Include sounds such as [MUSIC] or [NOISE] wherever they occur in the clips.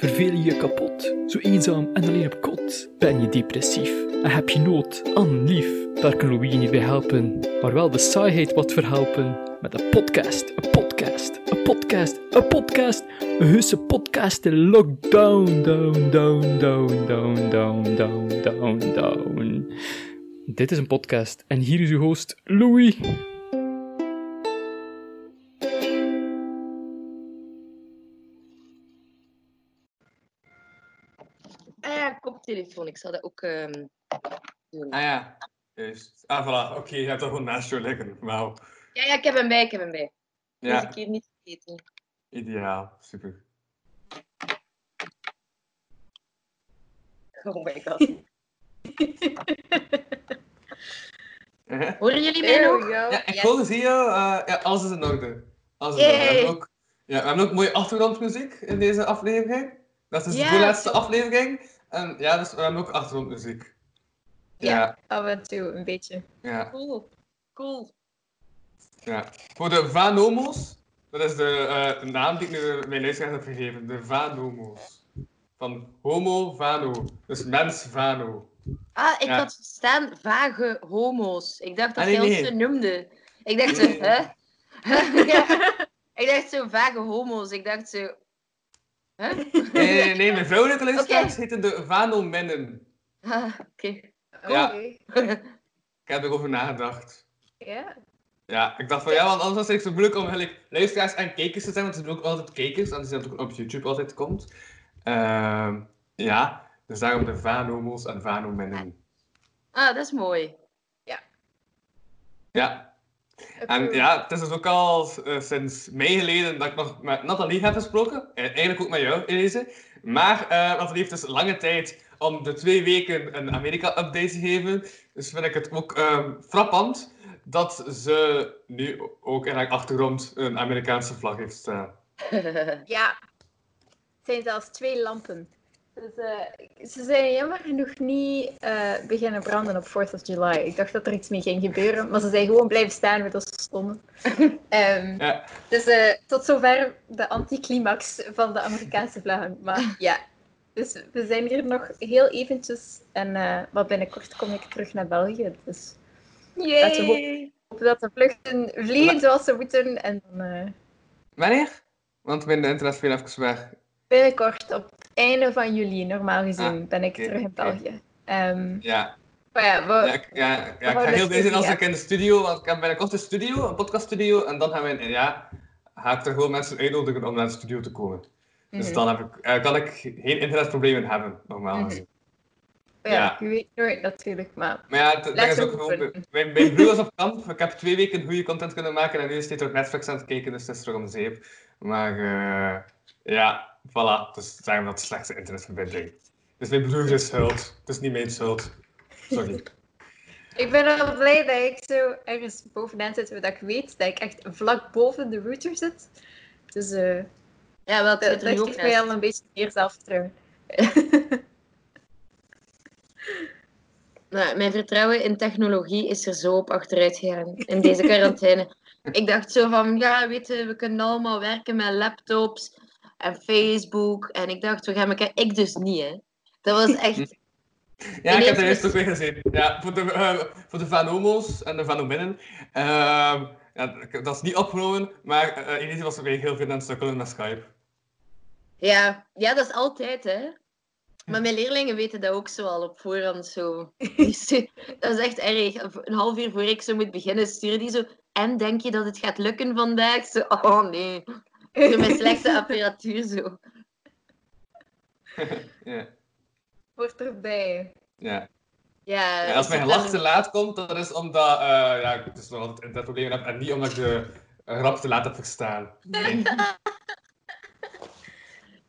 Verveel je je kapot? Zo eenzaam en alleen op kot? Ben je depressief en heb je nood aan lief? Daar kan Louis niet bij helpen, maar wel de saaiheid wat verhelpen. Met een podcast, een podcast, een podcast, een podcast. Een heuse podcast in lockdown, down, down, down, down, down, down, down, down. Dit is een podcast en hier is uw host Louis. Ja, koptelefoon. Ik zal dat ook ehm, doen. Ah ja, juist. Ah, voilà. Oké, je hebt er gewoon naast jou liggen. Wauw. Ja, ja, ik heb hem bij, ik heb hem bij. Deze Ja, keer niet vergeten. ideaal. Super. [LAUGHS] Oh my god. Uh-huh. [LAUGHS] Horen jullie mij we nog? Ja, ik Yes. zie je. eh, ja, alles is in orde. Alles is in orde. We hebben ook, ja, we hebben ook mooie achtergrondmuziek in deze aflevering. Dat is de voorlaatste klopt. aflevering. En ja, dus we hebben ook achtergrondmuziek. Ja. Ja, Af en toe, een beetje. ja, Cool. Cool. ja. Voor de Vanomo's, dat is de, eh, de naam die ik nu mijn luisteraars heb gegeven. De Vanomo's. Van Homo Vano. Dus mens Vano. Ah, ik Ja. had verstaan vage homo's. Ik dacht dat Ah, nee, ons zo noemde. Ik dacht zo, Nee. hè? [LAUGHS] Ja. Ik dacht zo vage homo's. Ik dacht zo, hè? Nee, nee, nee, mijn vrouwelijke luisteraars Oké. heten de Vanomennen. Ah, Oké. Ja. Oké. Ik heb erover nagedacht. Ja. Ja, ik dacht van ja, want anders was het zo moeilijk om eigenlijk luisteraars en kijkers te zijn, want het zijn ook altijd kijkers, en die zijn ook op YouTube altijd komt. Ehm, ja, dus daarom de Vanomo's en Vanomennen. Ah, dat is mooi. Ja, en ja, het is dus ook al eh, sinds mei geleden dat ik nog met Nathalie heb gesproken. Eh, eigenlijk ook met jou, Elise. Maar eh Nathalie heeft dus lange tijd om de twee weken een Amerika-update te geven. Dus vind ik het ook ehm, frappant dat ze nu ook in haar achtergrond een Amerikaanse vlag heeft staan. [LAUGHS] Ja. Het zijn zelfs twee lampen. Dus, eh, ze zijn jammer genoeg niet eh, beginnen branden op 4th of July. Ik dacht dat er iets mee ging gebeuren, maar ze zijn gewoon blijven staan met als ze stonden. Ehm, Ja. Dus eh, tot zover de anticlimax van de Amerikaanse vlaggen. Maar [LAUGHS] ja, dus we zijn hier nog heel eventjes. En eh, maar binnenkort kom ik terug naar België. Dus Laten we Yay! hopen dat de vluchten vliegen zoals ze moeten. En dan eh, Wanneer? Want mijn internet viel even weg. binnenkort, op einde van juli, normaal gezien, Ah, ben ik terug in. België. Ehm, Ja, maar ja, we, ja, ik, ja, ja, ik ga heel blij zijn als ik in de studio, want ik heb binnenkort een studio, een podcaststudio, en dan gaan we, in- ja, ga ik er gewoon mensen uitnodigen om naar de studio te komen. Dus Mhm. dan heb ik, eh, kan ik geen internetproblemen hebben, normaal Mhm. gezien. ja, ja. je weet nooit natuurlijk, maar Maar ja, het is ook gewoon, mijn, mijn broer was op kamp, ik heb twee weken goede content kunnen maken en nu is hij toch Netflix aan het kijken, dus het is terug om de zeep. Maar eh, ja, voilà, dus zeggen we dat de slechtste internetverbinding. Dus mijn broer is schuld, het is niet mijn schuld. Sorry. ik ben wel blij dat ik zo ergens bovenaan zit, dat ik weet dat ik echt vlak boven de router zit. Dus eh Ja, wel, het dat, geeft mij al een beetje meer zelfvertrouwen. [LAUGHS] Nou, mijn vertrouwen in technologie is er zo op achteruit gegaan in deze quarantaine. [LAUGHS] Ik dacht zo van, ja, weet je, we kunnen allemaal werken met laptops en Facebook. En ik dacht, we gaan elkaar... Ik dus niet, hè. Dat was echt... [LAUGHS] Ja, ik heb de eerste is- ook weer gezien. Ja, voor de, eh, voor de Vanomo's en de Vanominnen. Ehm ja, dat is niet opgenomen, maar eh Elise was weer heel veel aan het sukkelen met Skype. Ja, ja, dat is altijd, hè. Maar mijn leerlingen weten dat ook zo al op voorhand zo. [LAUGHS] Dat is echt erg. Een half uur voor ik zo moet beginnen, sturen die zo... En denk je dat het gaat lukken vandaag? Zo, oh nee. Zo met slechte apparatuur zo. [LAUGHS] ja. Hoort erbij. Ja. Ja, Ja, als mijn lach te laat komt, dat is omdat uh, ja, ik dus nog altijd internetproblemen heb en niet omdat ik de grap te laat heb verstaan. Nee. [LAUGHS]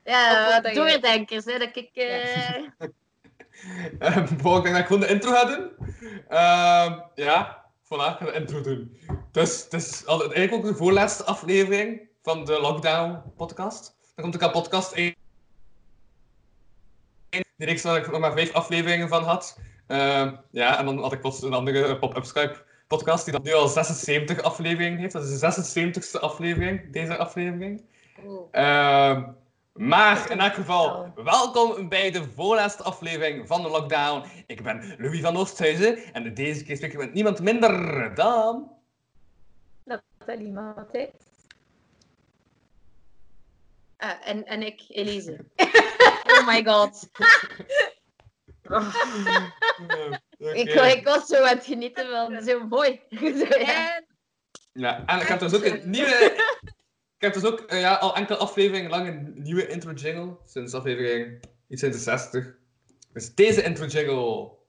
Ja, wat dat doordenkers, hè, dat ik... eh, Uh, bon, ik denk dat ik gewoon de intro ga doen. Ehm, ja, voilà, ik ga de intro doen. Dus het is al- eigenlijk ook de voorlaatste aflevering van de Lockdown podcast. Dan komt ook een podcast in. Die reeks waar ik nog maar vijf afleveringen van had. Ehm, ja, en dan had ik plots een andere pop-up Skype podcast die dan nu al 76 afleveringen heeft. Dat is de 76ste aflevering, deze aflevering. oeh. Ehm, Maar in elk geval, welkom bij de voorlaatste aflevering van de Lockdown. Ik ben Louis van Oosthuizen en deze keer spreek ik met niemand minder dan... Nathalie Matthijs. Ah, en, en ik, Elise. [LAUGHS] oh my god. ik, ik was zo aan het genieten van zo mooi. [LAUGHS] Zo, ja. En Ja, en ik heb dus ook een nieuwe... Ik heb dus ook eh, ja, al enkele afleveringen lang een nieuwe intro jingle. Sinds aflevering iets in de 60. Dus deze intro jingle.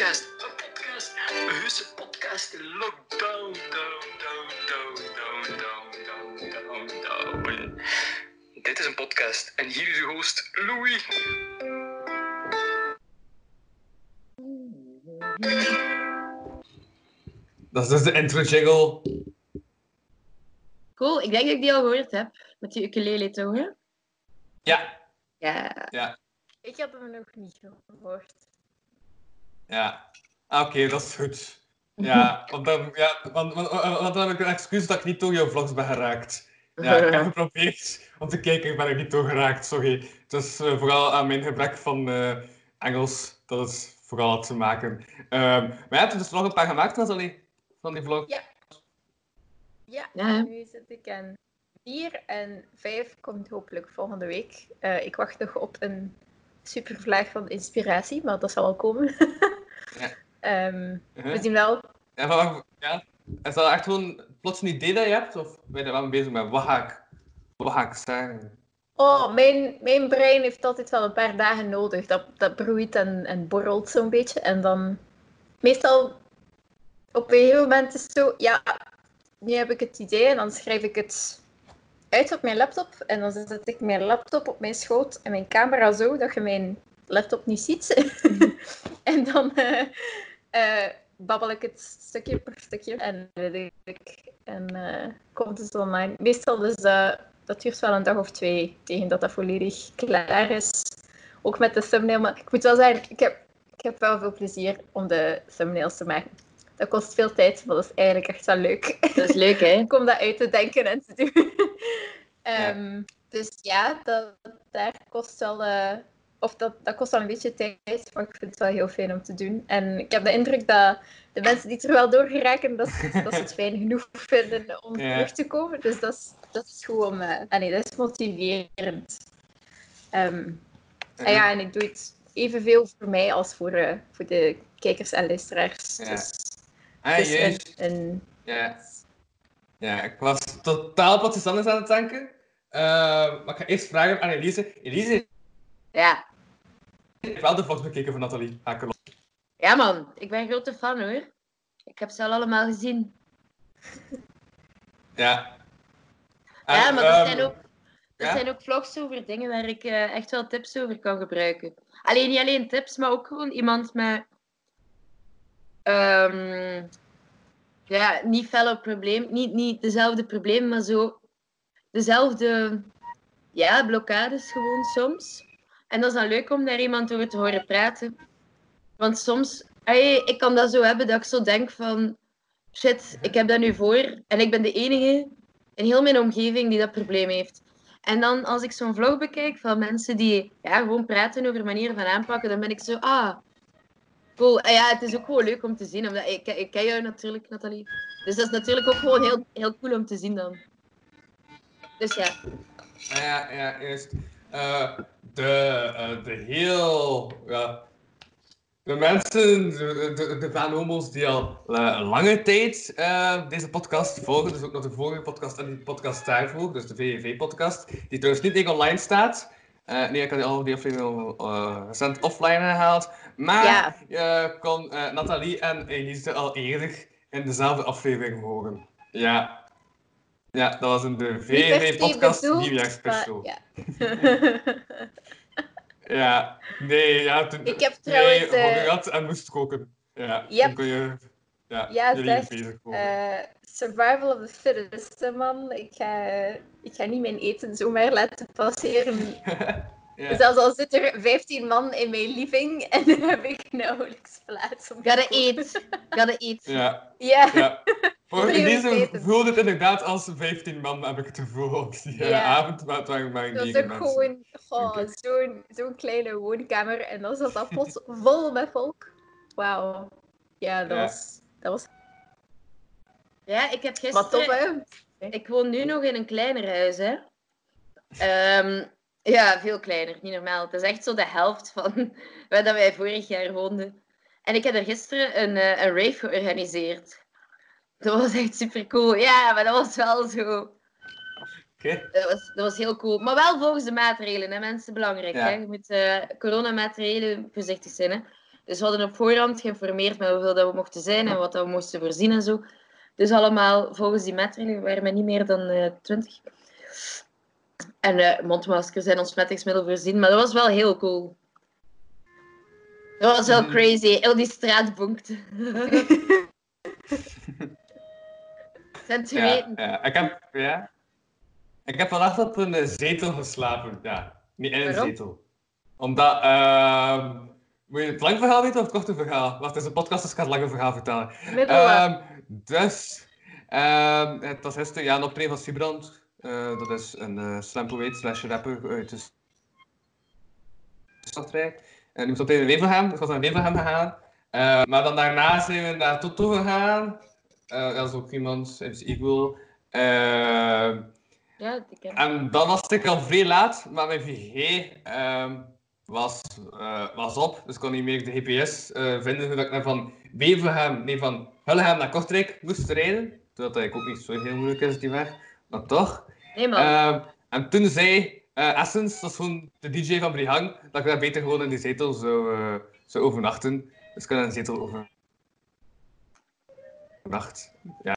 podcast. Een podcast. Een husse podcast. Lockdown. Down, down, down, down, down, down, down, down. Dit is een podcast. En hier is uw host, Louis. Dat is dus de intro jingle. Cool, ik denk dat ik die al gehoord heb. Met die ukulele toch, hè? Ja. Ja. ja. Ik heb hem nog niet gehoord ja. Ah, Oké, dat is goed. Ja, want dan, ja, want, want, want dan heb ik een excuus dat ik niet door jouw vlogs ben geraakt. Ja, ik heb [LAUGHS] geprobeerd om te kijken, ik ben er niet door geraakt, sorry. Het is eh, vooral aan mijn gebrek van eh, Engels, dat is vooral te maken. Ehm, maar je hebt er dus nog een paar gemaakt, Nathalie, van die vlog. Ja. Ja, nu zit ik aan vier en vijf komt hopelijk volgende week. Eh, ik wacht nog op een supervlaag van inspiratie, maar dat zal wel komen. [LAUGHS] Ja. Ehm, Uh-huh. we zien wel. Ja, maar, ja. Is dat echt gewoon plots een idee dat je hebt? Of ben je er wel mee bezig met wat ga ik, wat ga ik zeggen? Oh, mijn, mijn brein heeft altijd wel een paar dagen nodig. Dat, dat broeit en, en borrelt zo'n beetje. En dan meestal op een gegeven moment is het zo, ja, nu heb ik het idee en dan schrijf ik het uit op mijn laptop. En dan zet ik mijn laptop op mijn schoot en mijn camera zo dat je mijn laptop niet ziet. [LAUGHS] dan eh, eh, babbel ik het stukje per stukje en weet ik. En eh, komt het online. Meestal dus dat dat duurt wel een dag of twee tegen dat dat volledig klaar is. Ook met de thumbnail. Maar ik moet wel zeggen, ik heb, ik heb wel veel plezier om de thumbnails te maken. Dat kost veel tijd, maar dat is eigenlijk echt wel leuk. Dat is leuk, hè? [LAUGHS] om dat uit te denken en te doen. Ehm, Dus ja, dat, daar kost wel, of dat, dat kost wel een beetje tijd, maar ik vind het wel heel fijn om te doen. En ik heb de indruk dat de mensen die er wel door geraken, dat, ze- dat ze het fijn genoeg vinden om Ja. terug te komen. Dus dat is, dat is goed om... eh ah nee, dat is motiverend. Ehm, en ja, en ik doe het evenveel voor mij als voor, eh, voor de kijkers en luisteraars. Ja. Dus Ah, juist. een, een Ja. ja, ik was totaal op wat anders aan het denken. Eh, maar ik ga eerst vragen aan Elise. Elise Ja. Heeft wel de vlogs bekeken van Nathalie Hakelot. Ja, man. Ik ben een grote fan, hoor. Ik heb ze al allemaal gezien. Ja. ja, En, maar er ehm, zijn ook, er ja? zijn ook vlogs over dingen waar ik eh, echt wel tips over kan gebruiken. Alleen niet alleen tips, maar ook gewoon iemand met... ehm, ja, niet fel op probleem. Niet, niet dezelfde probleem, maar zo... Dezelfde... Ja, blokkades gewoon soms. En dat is dan leuk om daar iemand over te horen praten. Want soms... ey, ik kan dat zo hebben dat ik zo denk van... Shit, ik heb dat nu voor. En ik ben de enige in heel mijn omgeving die dat probleem heeft. En dan als ik zo'n vlog bekijk van mensen die ja, gewoon praten over manieren van aanpakken, dan ben ik zo, ah, cool. Ja, het is ook gewoon leuk om te zien. Omdat ik, ik ken jou natuurlijk, Nathalie. Dus dat is natuurlijk ook gewoon heel, heel cool om te zien dan. Dus ja. Ja, ja, ja. Eh, de, eh, de heel... Ja, de mensen, de, de, de van-homo's die al eh, lange tijd deze podcast volgen, dus ook nog de vorige podcast en die podcast daarvoor, dus de VVV-podcast, die trouwens niet echt online staat. Nee, ik had al die aflevering al eh, recent offline gehaald. Maar je kon Nathalie en Elise al eerder in dezelfde aflevering horen. Ja. Ja, dat was in de nieuwjaarsspecial. maar Ja. [LAUGHS] ja. nee, ja, toen Ik heb jij trouwens, honger had en moest koken. Ja, Yep. dan kun je ja, Ja, zeg, komen. Eh, survival of the fittest, man. Ik ga, ik ga niet mijn eten zomaar laten passeren [LAUGHS] Ja. Zelfs al zit er 15 man in mijn living [LAUGHS] en dan heb ik nauwelijks plaats om te Gotta eat. Gotta eat. Ja, Ja. ja. [LAUGHS] Voor in deze voelde het inderdaad als 15 man, heb ik het gevoel, [LAUGHS] op die eh, Ja. avond. Maar het waren maar Dat was negen ook gewoon oh, zo'n zo'n kleine woonkamer en dan zat dat plots vol met volk. Wauw. Ja, dat Ja. was... Dat was Ja, ik heb gisteren... maar tof, hè? Ik woon nu nog in een kleiner huis, hè. Ehm, ja, veel kleiner, niet normaal. Het is echt zo de helft van [LAUGHS] waar dat wij vorig jaar woonden. En ik heb er gisteren een, eh, een rave georganiseerd. Dat was echt super cool. Ja, maar dat was wel zo. Oké. Dat was, dat was heel cool. Maar wel volgens de maatregelen, hè, mensen. Belangrijk. Ja. Hè? Je moet eh coronamaatregelen voorzichtig zijn. Hè? Dus we hadden op voorhand geïnformeerd met hoeveel dat we mochten zijn en wat dat we moesten voorzien en zo. Dus allemaal volgens die maatregelen waren we niet meer dan eh 20. En eh, mondmaskers en ontsmettingsmiddel voorzien. Maar dat was wel heel cool. Dat was wel Mhm. crazy. Heel die straat [LAUGHS] Ja, weten. ja. Ik heb, ja. Ik heb vannacht op een eh, zetel geslapen. Ja, niet in een Waarom? zetel. Omdat, ehm moet je het lang verhaal weten of het korte verhaal? Wacht, het is een podcast, dus ik ga het lange verhaal vertellen. Middelaar. Ehm, dus, ehm, het was gisteren ja, een optreden van Sibrand. Eh, dat is een uh, slampoëet slash rapper uit de Stadrijk. En die moest op in Wevelgem, dus ik was naar Wevelgem gegaan. Maar dan daarna zijn we naar Toto gegaan. Eh, dat is ook iemand, is Equal. Ja, ik. en dan was ik al vrij laat, maar mijn VG ehm, was, was op. Dus ik kon niet meer de GPS vinden zodat ik naar van Beverham, nee, van Hullegem naar Kortrijk moest rijden. Terwijl dat eigenlijk ook niet zo heel moeilijk is, die weg. Maar toch. Nee, man. Ehm, en toen zei eh, Essence, dat is gewoon de DJ van Brihang, dat ik daar beter gewoon in die zetel zou, eh, zou overnachten. Dus ik kan in een zetel overnacht. Ja,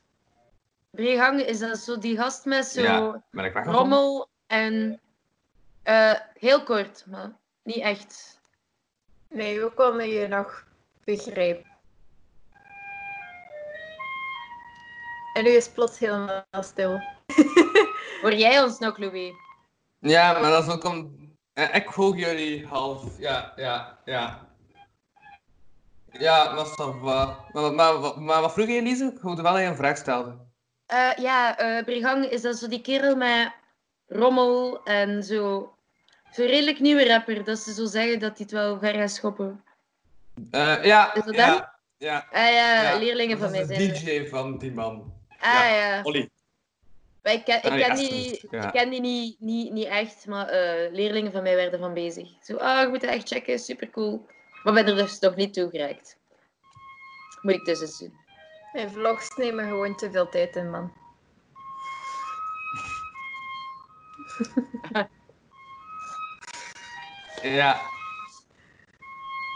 Brihang is dat zo die gast met zo ja. rommel en eh, heel kort, maar niet echt. Nee, we konden je nog begrijpen. En nu is het plots helemaal stil. Hoor jij ons nog, Louis? Ja, maar dat is ook om... eh, Ik volg jullie half. Ja, ja, ja. Ja, dat is toch wel... Maar, maar, maar, maar wat vroeg je, Elise? Ik hoorde wel dat je een vraag stelde. Eh, ja, eh Brihang is dat zo die kerel met rommel en zo. Zo'n redelijk nieuwe rapper, dat ze zo zeggen dat hij het wel ver gaat schoppen. Eh, ja, Is dat ja, ja. Ah ja, ja. leerlingen van mij Dat is zijn. de. DJ van die man. Ah ja. Olly. Maar ik ken, ik Ah, ken die, ja. ik ken die niet, niet, niet echt, maar eh, leerlingen van mij werden van bezig. Zo, ah, je moet het echt checken, super cool. Maar ben er dus nog niet toe geraakt. Moet ik dus eens doen. Mijn vlogs nemen gewoon te veel tijd in, man. [LAUGHS] Ja.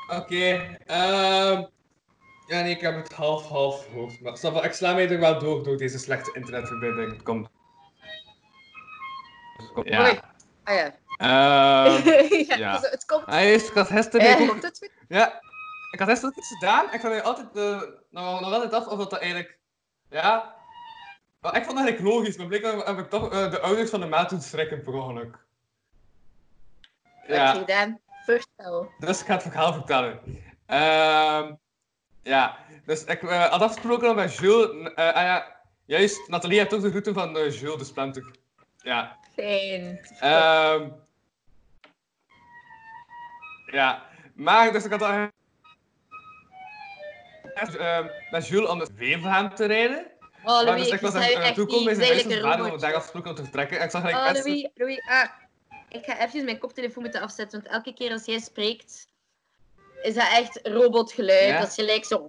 Oké. ehm ja, nee, ik heb het half-half gehoord. Maar ik sla mij er wel door door deze slechte internetverbinding. Kom. Ja. Hoi. Ah ja. Ehm, [LAUGHS] ja, ja. dus het komt. hij is, ik had gisteren Ja. Komt het? Ja, ik had gisteren iets gedaan. Ik vraag altijd eh, nog, nog altijd af of dat eigenlijk... Ja... Maar ik vond het eigenlijk logisch, maar blijkbaar heb ik toch eh, de ouders van de maat doen schrikken per ongeluk. Je gedaan? Vertel. Dus ik ga het verhaal vertellen. Ehm, ja, dus ik eh, had afgesproken met Jules. eh, ah ja, juist, Nathalie heeft ook de route van eh, Jules de Splinter. Ja. Fijn. ehm ja, maar dus ik had al. ehm, met Jules om de Wevelgem te rijden. Oh, maar Louis, dus ik was naartoe komen bij zijn huis om daar afgesproken om te vertrekken. En ik zag gelijk Oh, Louis, Louis, ah. Ik ga even mijn koptelefoon moeten afzetten, want elke keer als jij spreekt, is dat echt robotgeluid. Ja? Dat is gelijk zo...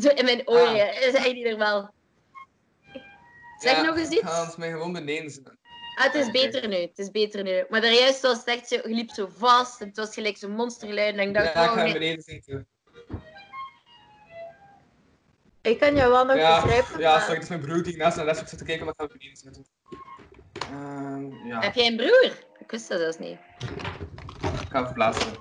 Zo in mijn oren. Dat is echt niet normaal. Zeg Ja, nog eens Ik ga iets. ons mij gewoon beneden zetten. Ah, het is beter nu. Het is beter nu. Maar daar juist was het echt zo... Je liep zo vast. en Het was gelijk zo'n monstergeluid. En ik dacht, Ja, ik oh, ga nee. beneden zitten. Ik kan jou wel nog Ja, begrijpen. ja maar- sorry, het is mijn broer die naast mijn laptop zit te kijken, maar ik ga beneden zitten. Ehm, ja, Heb jij een broer? Ik wist dat zelfs niet. ik ga verplaatsen.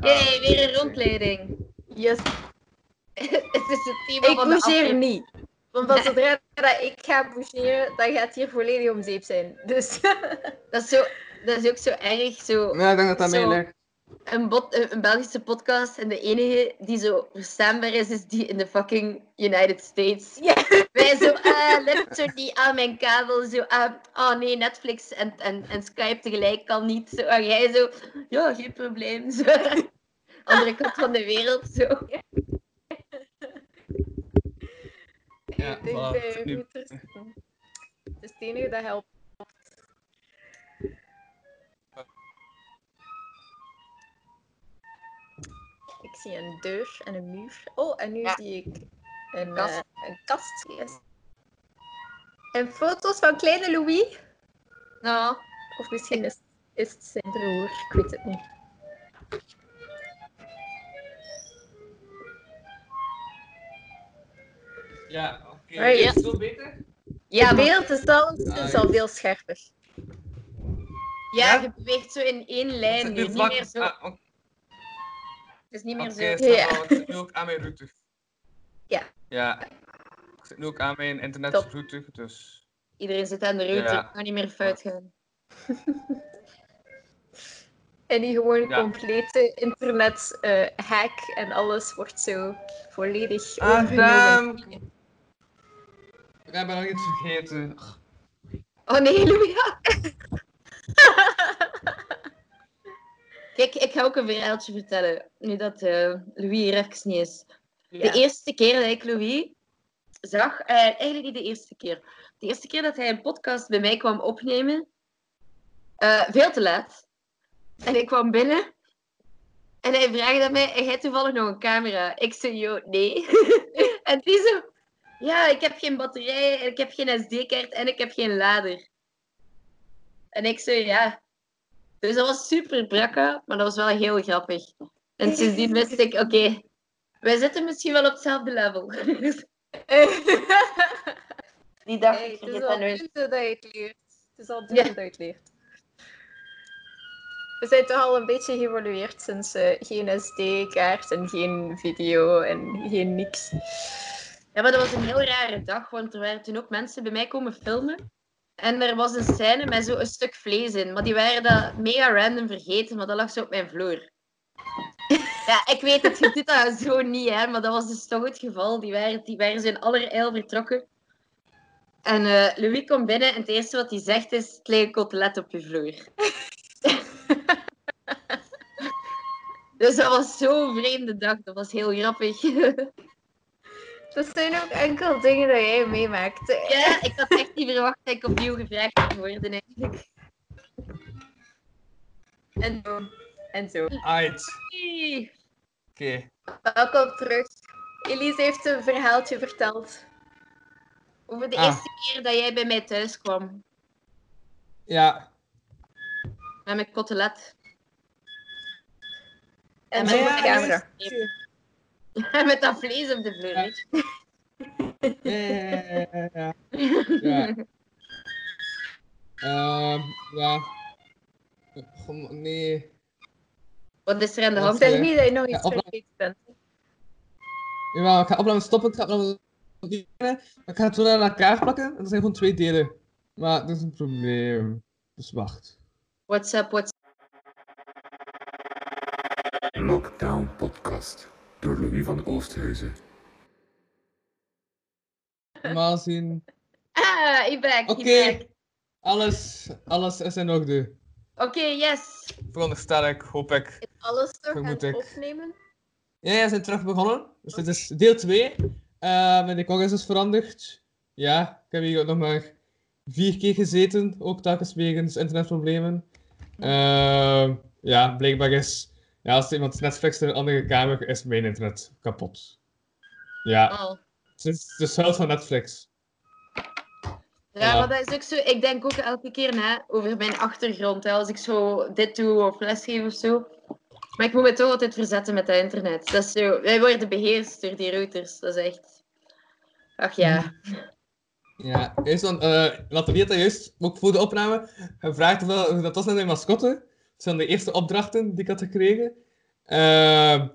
Jee, weer een rondleiding. Yes. [LAUGHS] het is het team Ik van de aflevering. niet. Want pas zodra dat ik ga bougeren, dan gaat het hier volledig om zeep zijn. Dus [LAUGHS] Dat is, zo, dat is ook zo erg. Zo, Ja, ik denk dat dat Zo. mij ligt. een, bot, een Belgische podcast en de enige die zo verstaanbaar is, is die in de fucking United States. Wij zo, ah, zo niet aan mijn kabel. Zo, ah, oh nee, Netflix en, en, en Skype tegelijk kan niet. Zo, en jij zo, ja, geen probleem. Zo. [LAUGHS] Andere kant van de wereld. Zo. Ja, voilà. bij Nu-. Het is het enige dat helpt. Ik zie een deur en een muur. Oh, en nu Ja. zie ik een Kast. kast. een kast. Yes. En foto's van kleine Louis. Nou, Of misschien is, is het zijn broer. Ik weet het niet. Ja, oké. Right. Is het zo beter? ja, beeld is al, is al veel scherper. ja, Ja? je beweegt zo in één lijn. Nu. Niet vlak- meer zo, ah, het is niet meer zo. Ja. ik zit nu ook aan mijn router. [LAUGHS] Ja. Ja. Ik zit nu ook aan mijn internetrouter, dus... Iedereen zit aan de route, Ja. kan niet meer fout gaan. [LAUGHS] En die gewoon Ja. complete internet eh, hack en alles wordt zo volledig Ah, overgenomen. Damn. Ik ben nog iets vergeten. Oh nee, Louis. Kijk, ik ga ook een verhaaltje vertellen, nu dat eh, Louis hier even niet is. Ja. De eerste keer dat ik Louis zag, eh, eigenlijk niet de eerste keer. De eerste keer dat hij een podcast bij mij kwam opnemen, eh, veel te laat. En ik kwam binnen en hij vraagde aan mij, heb jij toevallig nog een camera? Ik zei, yo, nee. [LAUGHS] en die zo, ja, ik heb geen batterij, en ik heb geen SD-kaart en ik heb geen lader. En ik zei, ja. Dus dat was super brakke, maar dat was wel heel grappig. En sindsdien wist ik, oké, wij zitten misschien wel op hetzelfde level. [LAUGHS] Die dag, Hey, ik het is al dat nooit. punten dat je het leert. Het is al punten dat je het leert. We zijn toch al een beetje geëvolueerd sinds eh, geen SD-kaart en geen video en geen niks. Ja, maar dat was een heel rare dag, want er waren toen ook mensen bij mij komen filmen. En er was een scène met zo'n stuk vlees in, maar die waren dat mega random vergeten, maar dat lag zo op mijn vloer. [LAUGHS] Ja, ik weet het, je dat zo niet, hè, maar dat was dus toch het geval. Die waren, die waren zo in allerijl vertrokken. En eh, Louis komt binnen en het eerste wat hij zegt is, het lijkt een kotelet op je vloer. [LAUGHS] dus dat was zo'n vreemde dag, dat was heel grappig. [LAUGHS] Dat zijn ook enkel dingen dat jij meemaakt. Ja, ik had echt niet verwacht dat ik opnieuw gevraagd zou worden eigenlijk. En zo. En zo. Hey. Oké. Welkom terug. Elise heeft een verhaaltje verteld. Over de Ah. eerste keer dat jij bij mij thuis kwam. Ja. Met mijn kotelet. En met de camera. [LAUGHS] met dat vlees op de vloer. Ja. weet je. Ja, ja, ja, ja, ja. [LAUGHS] Ehm, nee. Wat is er aan de hand? Zeg niet dat je nog Ja, iets vergeten bent. Jawel, ik ga opname stoppen, ik ga maar ik ga het zo naar elkaar plakken. En dat zijn gewoon twee delen. Maar dat is een probleem. Dus wacht. What's up, what's Lockdown Podcast door Louis van Oosthuizen. Normaal zien. Ah, ik back, Oké. Alles, alles is in orde. Oké, yes. Veronderstel ik, hoop ik. Is alles nog aan het opnemen? Ja, ja, we zijn terug begonnen. Dus dit is deel 2. mijn decor is dus veranderd. Ja, ik heb hier ook nog maar vier keer gezeten. Ook telkens wegens internetproblemen. Ehm, ja, blijkbaar is... Ja, als iemand Netflix in een andere kamer, is mijn internet kapot. Ja, Oh. het is de schuld van Netflix. Ja, maar dat is ook zo. Ik denk ook elke keer na over mijn achtergrond. Hè, als ik zo dit doe of lesgeef of zo. Maar ik moet me toch altijd verzetten met dat internet. Dat is zo, wij worden beheerst door die routers. Dat is echt. Ach ja. Ja, eerst dan, eh Nathalie had dat juist, ook voor de opname, gevraagd of dat, was met mijn mascotte. Dat zijn de eerste opdrachten die ik had gekregen. Ehm,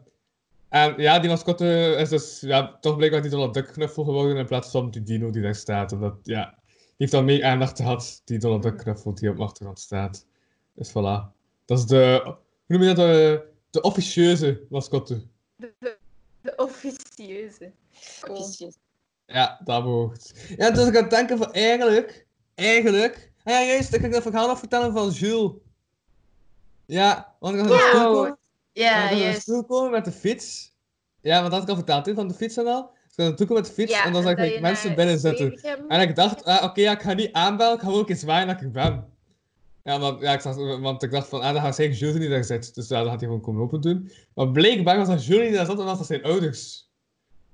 En ja, die mascotte is dus ja, toch blijkbaar die Donald Duck knuffel geworden in plaats van die dino die daar staat. En dat, ja, die heeft al meer aandacht gehad, die Donald Duck knuffel die op de achtergrond staat. Dus voilà. Dat is de, hoe noem je dat, de, de officieuze mascotte. De, de officieuze. Cool. Ja, dat behoort. Ja, dus ik aan het denken van eigenlijk, eigenlijk... Ah ja, juist, ik kan dat verhaal nog vertellen van Jules. Ja, want ik ga naar Ja. school komen. Ja, juist. met de fiets. Ja, want dat had ik al verteld, hè, van de fiets en al. Dus ik ga naartoe komen met de fiets Ja, en dan zag ik mensen binnen zitten. En ik dacht, ah, oké, ja, ik ga niet aanbellen, ik ga ook eens zwaaien dat ik ben. Ja, want, ja, ik zag, want ik dacht van, ah, dan gaat zeker Jules niet daar zitten. Dus ja, dan gaat hij gewoon komen open doen. Maar blijkbaar was dat Jules niet daar zat, en was dat zijn ouders.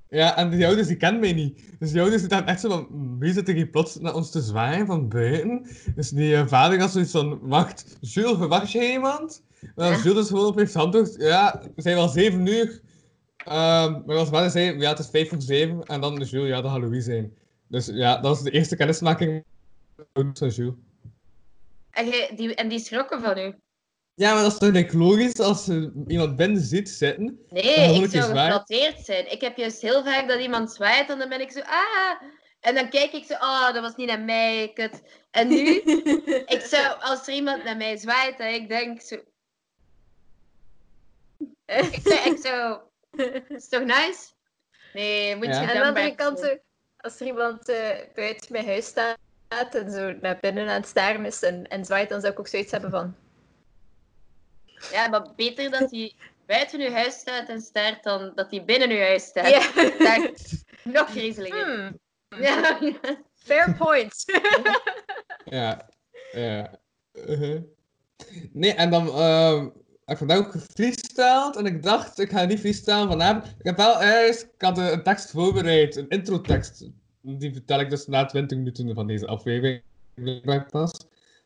Ja, en die ouders die kennen mij niet. Dus die ouders die dachten echt zo van, "Mm, wie zit er hier plots naar ons te zwaaien van buiten? Dus die eh, vader had zoiets van, wacht, Jules, verwacht je iemand? Maar Jules dus gewoon op heeft geantwoord, ja, we zijn wel zeven uur. Ehm, maar als vader zei, ja, het is vijf voor zeven. En dan is Jules, ja, dat gaat Louis zijn. Dus ja, dat was de eerste kennismaking de van Jules. En, die, en die schrokken van u. Ja, maar dat is toch niet logisch als je iemand binnen ziet zitten? Nee, ik zou geflatteerd zijn. Ik heb juist heel vaak dat iemand zwaait en dan ben ik zo, ah. En dan kijk ik zo, oh, dat was niet naar mij, kut. En nu, [LAUGHS] ik zou, als er iemand naar mij zwaait en ik denk zo... [LAUGHS] Ik zou, ik zou... Is toch nice? Nee, moet je Ja. Aan de andere kant, zo, als er iemand eh, buiten mijn huis staat en zo naar binnen aan het staren is en, en zwaait, dan zou ik ook zoiets hebben van... Ja, maar beter dat hij buiten uw huis staat en staart dan dat hij binnen uw huis staat. Ja. Daar nog griezeliger. Hmm, Ja. fair point. [LAUGHS] Ja. Ja. Uh-huh. Nee, en dan heb ik vandaag ook gefreestyled en ik dacht, ik ga niet freestylen vanavond. Ik heb wel eerst, ik had een tekst voorbereid, een introtekst. Die vertel ik dus na 20 minuten van deze aflevering. Pas.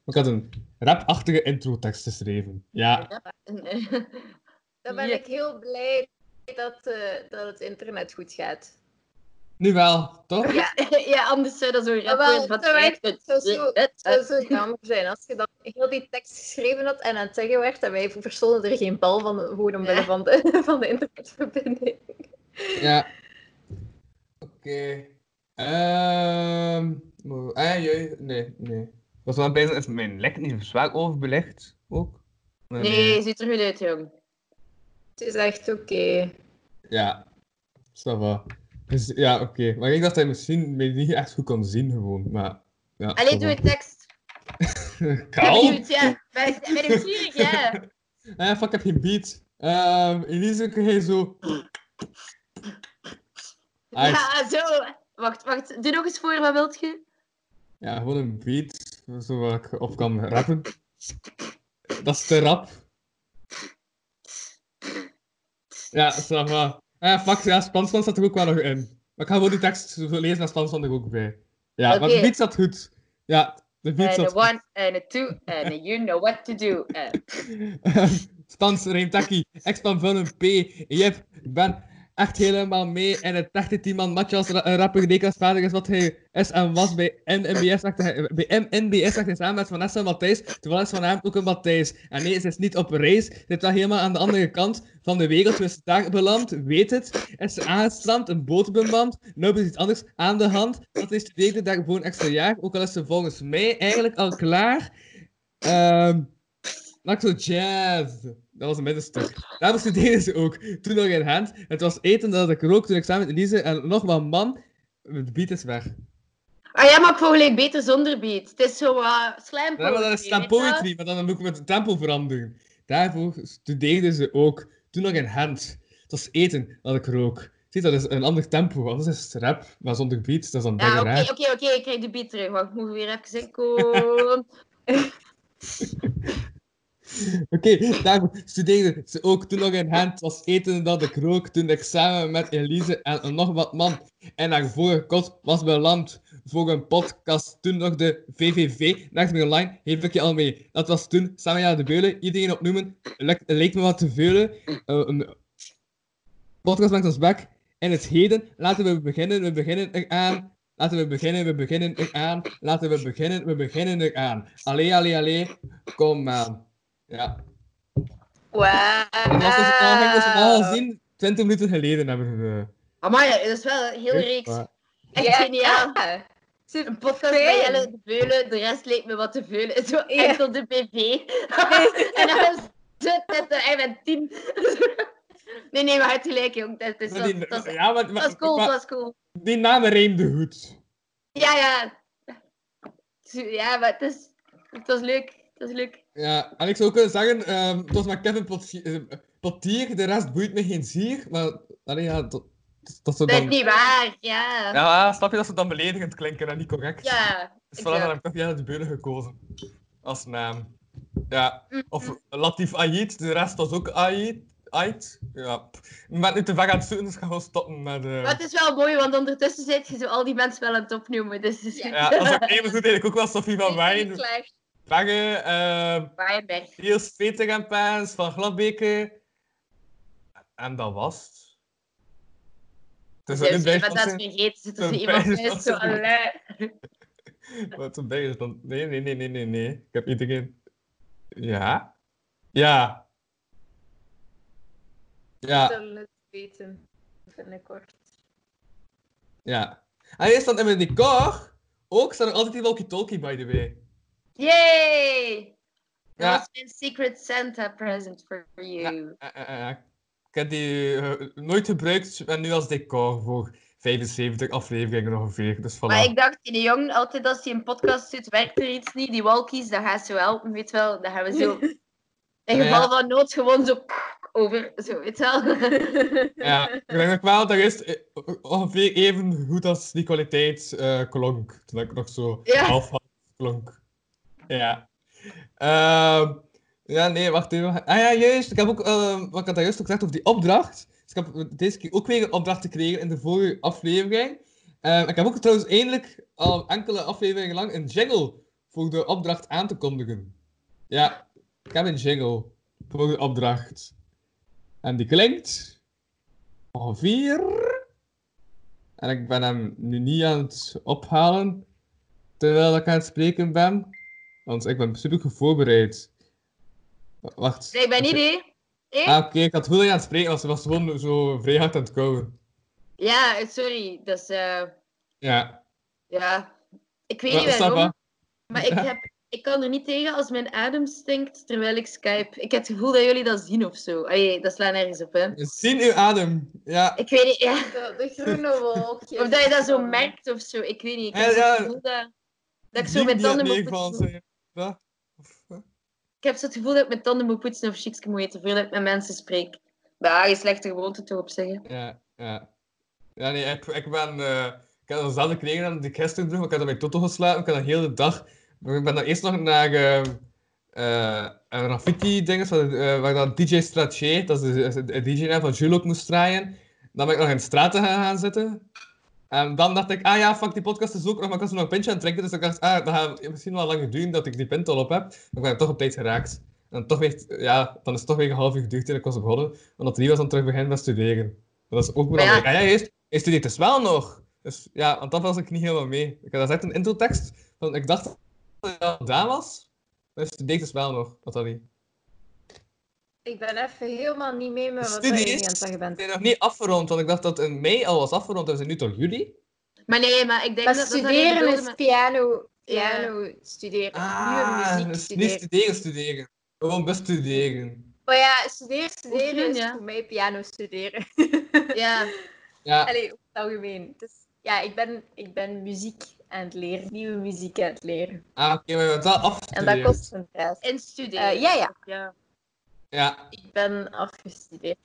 Ik had een rapachtige introtekst geschreven. Ja. [LAUGHS] Dan ben Ja. ik heel blij dat, eh, dat het internet goed gaat. Nu wel, toch? Ja. [LAUGHS] ja, anders zou dat zo rap wel, worden van... zo echt- het- Het zou zo, het- het zou zo jammer zijn als je dan heel die tekst geschreven had en aan het zeggen werd en wij verstonden er geen bal van, gewoon omwille Ja. van de, [LAUGHS] van de internetverbinding. Ja. Oké. Ehm. ah, jee. Nee, nee. Was wel bezig, is mijn lek niet zwaar overbelegd? Ook? Nee, ziet er goed uit, jong. Het is echt oké. Ja. Ça va. Dus, ja, oké. Maar ik dacht dat hij misschien mij niet echt goed kon zien, gewoon. Maar. Ja, Allee, doe je tekst. Ben Kalm! benieuwd, ja. Ben ben nieuwsgierig, ja. Ah, [LAUGHS] fuck, ik heb geen beat. Ehm Elise, kun jij zo. Ja, zo. Wacht, wacht. Doe nog eens voor, wat wilt je? Ja, gewoon een beat, zo ik op kan rappen. Dat is te rap. Ja, ça va. Ah, fuck, ja, Spansman staat er ook wel nog in. Maar ik ga gewoon die tekst lezen en Spansman er ook bij. Ja, maar de beat staat goed. Ja, de beat staat a goed. one, en a two, en a you know what to do. Eh, [LAUGHS] Spans, Reemtaki, Expan van een P. Ik ben echt helemaal mee in het echte team van Matjas, ra een rapper deklasvaardig is wat hij is en was bij NBS. Bij NBS samen met Vanessa en Matthijs, terwijl is vanavond ook een Matthijs. En nee, ze is niet op reis, ze wel helemaal aan de andere kant van de wereld. Ze is daar beland, weet het. Is aangestrand, een boot bemand, nu is iets anders aan de hand. Dat is studeerde daar een extra jaar, ook al is ze volgens mij eigenlijk al klaar. Ehm... Maak zo jazz. Dat was een middenstuk. Daarom studeerden ze ook. Toen nog in hand. Het was eten dat ik rook toen ik samen met Elise en nog man. De beat is weg. Ah ja, maar ik vond gelijk beter zonder beat. Het is zo uh, slam Ja, maar dat is slam poetry, maar dan moet ik met het tempo veranderen. Daarvoor studeerden ze ook. Toen nog in hand. Het was eten dat ik rook. Zie, dat is een ander tempo. Anders is het rap, maar zonder beat. Dat is dan Ja, oké, oké, oké. Ik krijg de beat terug. Wacht, ik moet weer even inkomen. [LAUGHS] [LAUGHS] [LAUGHS] Oké, daarvoor studeerden ze ook toen nog in. Het was eten dat ik rook toen ik samen met Elise en nog wat man en naar vorige kot was beland voor een podcast. Toen nog de VVV, Nacht online, heeft ik je al mee. Dat was toen, samen de beulen, iedereen opnoemen. Lek- leek me wat te veulen. Eh, podcast maakt ons back. En het heden, laten we beginnen, we beginnen eraan. Laten we beginnen, we beginnen eraan. Laten we beginnen, we beginnen eraan. Allee, allee, allee, kom aan. Ja. Wauw. Dat was dus, dat ging dus al zien 20 minuten geleden hebben we... Amai, dat is wel een Echt reeks. Echt geniaal. Ja. Een podcast met Jelle de Veulen, de rest leek me wat te veulen. Zo Ja. enkel de BV. [LAUGHS] en dan zit het er met tien. nee, nee, maar het gelijk, jong. Dat, is, Maar dat, die- dat, is- ja, maar, is cool, maar is cool. die namen rijmden goed. Ja, ja. Ja, maar het is, het was leuk. Het was leuk. Ja, en ik zou ook kunnen zeggen, ehm het was met Kevin Potier, eh, Potier, de rest boeit me geen zier, maar allee, ja, dat, dat zou Dat is niet waar, ja. Ja, snap je dat ze dan beledigend klinken en niet correct? Ja. Dus zou- heb ik toch de Beulen gekozen. Als naam. Ja. Of Latif Ayit, de rest was ook Ayit. Ayit. Ja. ben nu te ver aan het zoeken, dus ik ga gewoon stoppen met... eh Maar het is wel mooi, want ondertussen zit je zo al die mensen wel aan het opnoemen. Dus Ja. Ja, dat is ook even goed eigenlijk ook wel Sophie van Wijn. Eh Waaienberg. Niels Peter en Pens, Van Gladbeke. En dat was het. Dus Dus bent dat vergeten. Zit er iemand zo. [LAUGHS] Wat een is dan? Nee, nee, nee, nee, nee, nee. Ik heb iedereen. Ja? Ja. Ja, zullen het weten binnenkort. ja. En eerst dan in mijn decor ook staat er altijd die walkie-talkie, by the way. Yay! Dat Ja. was mijn Secret Santa present for you. Eh, eh, eh, Ik heb die nooit gebruikt en nu als decor voor 75 afleveringen ongeveer. Dus voilà. Maar ik dacht, die jong, altijd als hij een podcast doet, werkt er iets niet. Die walkies, dat gaat zo helpen, weet wel. Dan gaan we zo, [LAUGHS] in geval van nood, gewoon zo over, zo, weet wel. [LAUGHS] Ja, ik denk ook wel dat is ongeveer even goed als die kwaliteit eh, klonk. Toen ik nog zo Ja. half half klonk. Ja. Ehm, ja, nee, wacht even. Ah ja, juist. Ik heb ook, ehm, wat ik had daar juist ook gezegd over die opdracht. Dus ik heb deze keer ook weer een opdracht gekregen in de vorige aflevering. Ehm, ik heb ook trouwens eindelijk al enkele afleveringen lang een jingle voor de opdracht aan te kondigen. Ja, ik heb een jingle voor de opdracht. En die klinkt ongeveer. En ik ben hem nu niet aan het ophalen terwijl ik aan het spreken ben. Want ik ben super goed voorbereid. Wacht. Nee, ik ben niet, hè? Hé? Ah, oké, ik had goed aan het spreken, want ze was gewoon zo vrij hard aan het kauwen. Ja, sorry. Dat is, eh, Ja. ja... Ik weet Maar, niet waarom, maar ik, heb, ik kan er niet tegen als mijn adem stinkt terwijl ik Skype. Ik heb het gevoel dat jullie dat zien of zo. Allee, dat slaat nergens op, hè. zien uw adem. Ja. Ik weet niet, ja. De, de groene wolkjes. Of dat je dat zo merkt of zo. Ik weet niet. Ik heb Ja, ja. het gevoel dat, dat ik zo mijn die tanden het moet. Ja. Of, Ik heb zo het gevoel dat ik mijn tanden moet poetsen of chics moet eten voordat ik met mensen spreek. Maar je slechte gewoonte toch op zeggen. Ja, ja. Ja, nee, ik, ik ben... eh, ik heb dezelfde kleren aan die ik gisteren droeg, ik heb dat bij Toto geslapen. Ik dat de hele dag... Ik ben dan eerst nog naar eh, eh, een graffiti-ding, waar dan DJ Stratier, dat is de, de DJ-naam van Jules ook moest draaien. Dan ben ik nog in de straten gaan, gaan zitten. En dan dacht ik, ah ja, fuck, die podcast is ook nog, maar ik was nog een pintje aan het drinken, dus ik dacht, ah, dat gaat misschien wel lang duren dat ik die pint al op heb. Maar ik ben toch op tijd geraakt. En dan, toch weer, ja, dan is het toch weer een half uur geduurd en ik was begonnen, omdat drie was dan terug beginnen met studeren. Dat is ook ja. belangrijk. Ah ja, eerst, hij studeert dus wel nog. Dus ja, want dat was ik niet helemaal mee. Ik had echt een introtekst, want ik dacht dat het gedaan was, maar hij studeert dus wel nog, dat dat niet. Ik ben even helemaal niet mee met wat nu aan het is zeggen bent. nee, nog niet afgerond, want ik dacht dat in mei al was afgerond en we zijn nu toch juli? Maar nee, maar ik denk Maar dat dat studeren bedoelde is met- piano, Ja. piano studeren. Ah, Nieuwe muziek dus niet studeren. studeren, studeren. Gewoon bestuderen. Maar ja, studeren, studeren is ja. voor mij piano studeren. Ja, [LAUGHS] Ja, Allee, op het algemeen. Dus ja, ik ben, ik ben muziek aan het leren, nieuwe muziek aan het leren. ah, oké, maar je bent wel En afgestudeerd. dat kost een prijs. in studeren. Eh, ja, ja, ja. Ja, ik ben afgestudeerd.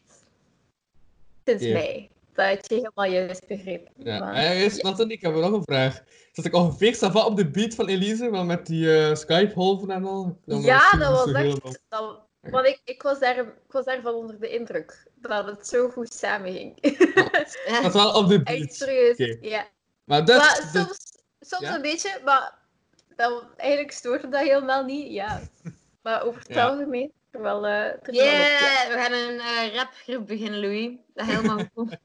Sinds mei. Dat had je helemaal juist begrepen. ja. Maar- En eerst, Nathan, ik heb nog een vraag. Zat ik ongeveer sava op de beat van Elise, wel met die eh, Skype-golven en al? Ja, dat was echt... Dat, want ik, ik, was daar, ik was daarvan onder de indruk. Dat het zo goed samenging. Het was wel op de beat. echt serieus, ja. Maar dat... maar dat- soms, Ja? een beetje, maar dat, eigenlijk stoorde dat helemaal niet, ja. Maar over het Ja. algemeen, er wel, er wel op, ja. Yeah, we gaan een eh, rapgroep beginnen, Louis. Dat is helemaal [LAUGHS] goed.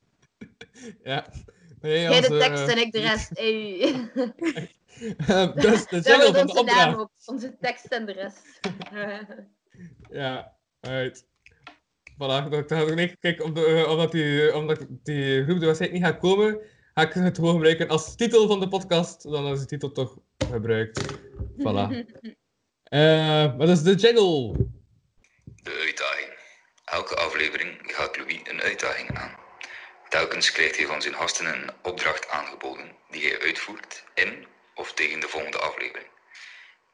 Ja. Nee, Jij als, de tekst eh, en ik de rest. [LAUGHS] Hey. eh, dus de Dat jingle van de onze naam opdracht. ook. Onze tekst en de rest. [LAUGHS] Ja, uit. Voilà, dat gaat ook niet. Kijk, om de, omdat, die, omdat die groep er waarschijnlijk niet gaat komen, ga ik het gewoon gebruiken als titel van de podcast. Dan is de titel toch gebruikt. Voilà. Eh wat is de jingle? De uitdaging. Elke aflevering gaat Louis een uitdaging aan. Telkens krijgt hij van zijn gasten een opdracht aangeboden die hij uitvoert in of tegen de volgende aflevering.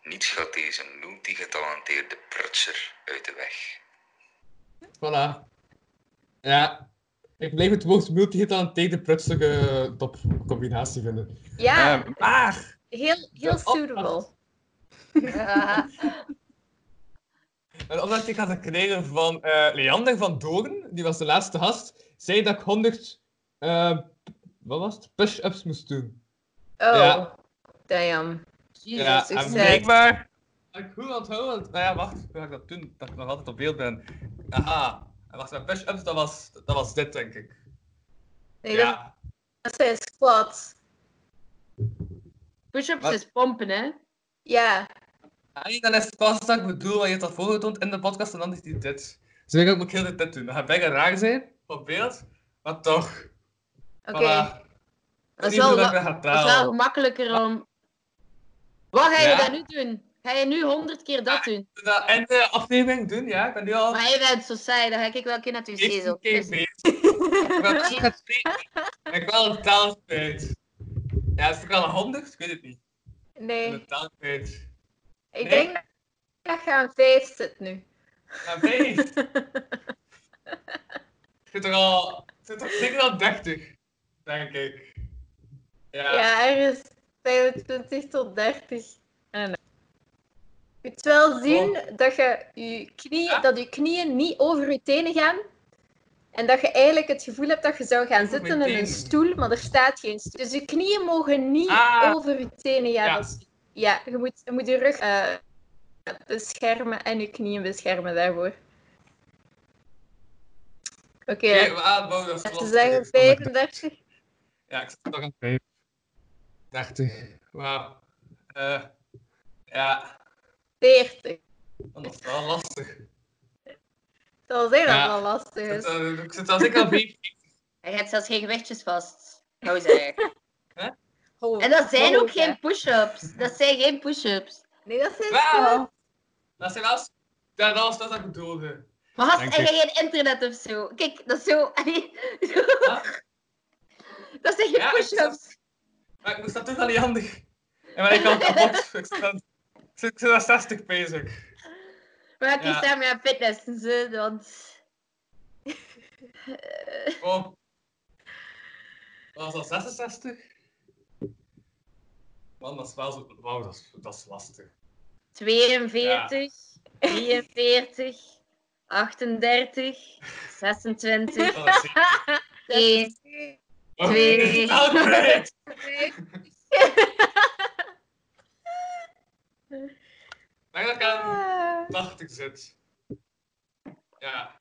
Niets gaat deze multigetalenteerde prutser uit de weg. Voilà. Ja. Ik blijf het woord multigetalenteerde prutselijke topcombinatie vinden. Ja, Eh, maar... heel, heel dat suitable. [LAUGHS] [LAUGHS] Een opdracht die ik had gekregen van eh, Leander van Doorn, die was de laatste gast, zei dat ik 100 eh, wat was het? push-ups moest doen. Oh, Ja. damn. Jezus, ja, en blijkbaar... Ik goed onthouden, nou ja, wacht, hoe ga ik dat doen? Dat ik nog altijd op beeld ben. Aha, en wacht, mijn push-ups, dat was, dat was dit, denk ik. Nee, Ja, dat zijn squats. Push-ups is pompen, hè? Ja, en dan is het pas dat ik bedoel, wat je hebt dat voorgetoond in de podcast, en dan is die dit. Dus ik ook moet ik heel de dit doen. Dat gaat bijna raar zijn, op beeld, maar toch. oké. Voilà. Dat is wel, dat dat is gemakkelijker om... Wat ga je Ja? dan nu doen? Ga je nu honderd keer dat doen? dat in de aflevering doen, ja. Ik ben nu al Maar je bent zo saai, dan ga ik wel een keer naar het wc 14 zo. keer Dus-. Ik [LAUGHS] Ik wel een taal kwijt. Ja, is het wel een 100? Ik weet het niet. Nee, een taal kwijt. Ik Nee? denk dat je aan vijf zit nu. Ja, vijf. [LAUGHS] Ik zit er al... Zit er zeker al 30. Denk ik. Ja. Ja, ergens 25 tot 30. En je moet wel zien dat je, je, knie, Ja? dat je knieën niet over je tenen gaan. En dat je eigenlijk het gevoel hebt dat je zou gaan zitten in een stoel, maar er staat geen stoel. Dus je knieën mogen niet Ah. over je tenen gaan. Ja. Is- Ja, je moet, je moet je rug eh, beschermen en je knieën beschermen daarvoor. Oké, Oké, we aanbouwen, dat is laten we lastig. zeggen 35. Ja, ik zit nog aan 5. 30. Wauw. Eh, ja, 40. dat is wel lastig. Ik zal zeggen dat Ja. het wel lastig Ik is. zit, al- ik zit al zeker al 5. Hij gaat zelfs geen gewichtjes vast. Hou zeggen. En dat zijn ook hè. geen push-ups. Dat zijn geen push-ups. Nee, dat zijn Wel. wel. Dat zijn wel... Ja, dat was dat ik bedoelde. Maar ik. je geen internet of zo? Kijk, dat is zo... [LAUGHS] Dat zijn geen Ja, ik push-ups. Maar ik moest dat toch al niet handig. En ben ik al kapot. [LAUGHS] Ik zit aan 60 bezig. Maar ik Ja. sta mee aan fitness, ze, want... Oh. Was dat 66? Man, dat is wel zo... Wauw, dat is, dat is lastig. 42, 43, 38, 26, Dat is zeker. [LAUGHS] 1. Oh, Twee. [LAUGHS] Altijd. [LAUGHS] Maar dat ik aan 80 zit. Ja,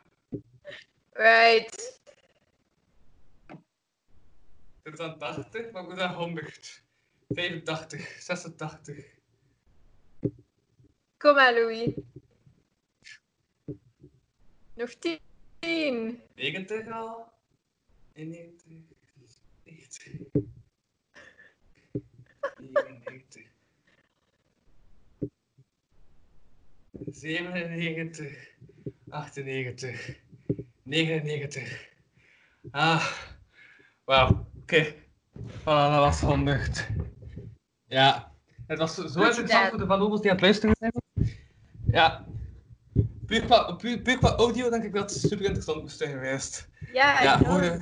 Right. ik zit aan 80, maar ik moet aan 100. 85, 86. Kom maar, Louis. Nog 10. 90 al? 91, 90. 99. 97, 98, 99. Ah, wauw, oké. Voilà, dat was 100. Ja, het was zo interessant voor de Van Obels die aan het luisteren zijn. Ja, puur qua, puur, puur qua audio denk ik dat het super interessant moest zijn geweest. Ja, Ja, ik hoor hoor je.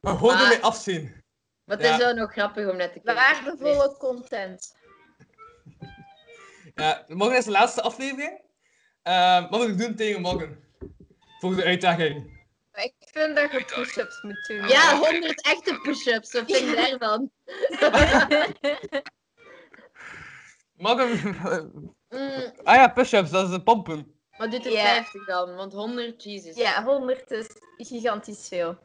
We hoorden Maar- mee afzien. Ja. is wel nog grappig om net te kijken. Waardevolle content. Ja, morgen is de laatste aflevering. Ehm, wat moet ik doen tegen morgen? Voor de uitdaging. Ik vind dat je push-ups moet doen. Ja, 100 echte push-ups. Wat vind je daarvan? [LAUGHS] Morgen... Mm, ah ja, push-ups, dat is de pompen. maar doet er Ja. 50 dan? Want 100, Jesus. Ja, 100 is gigantisch veel.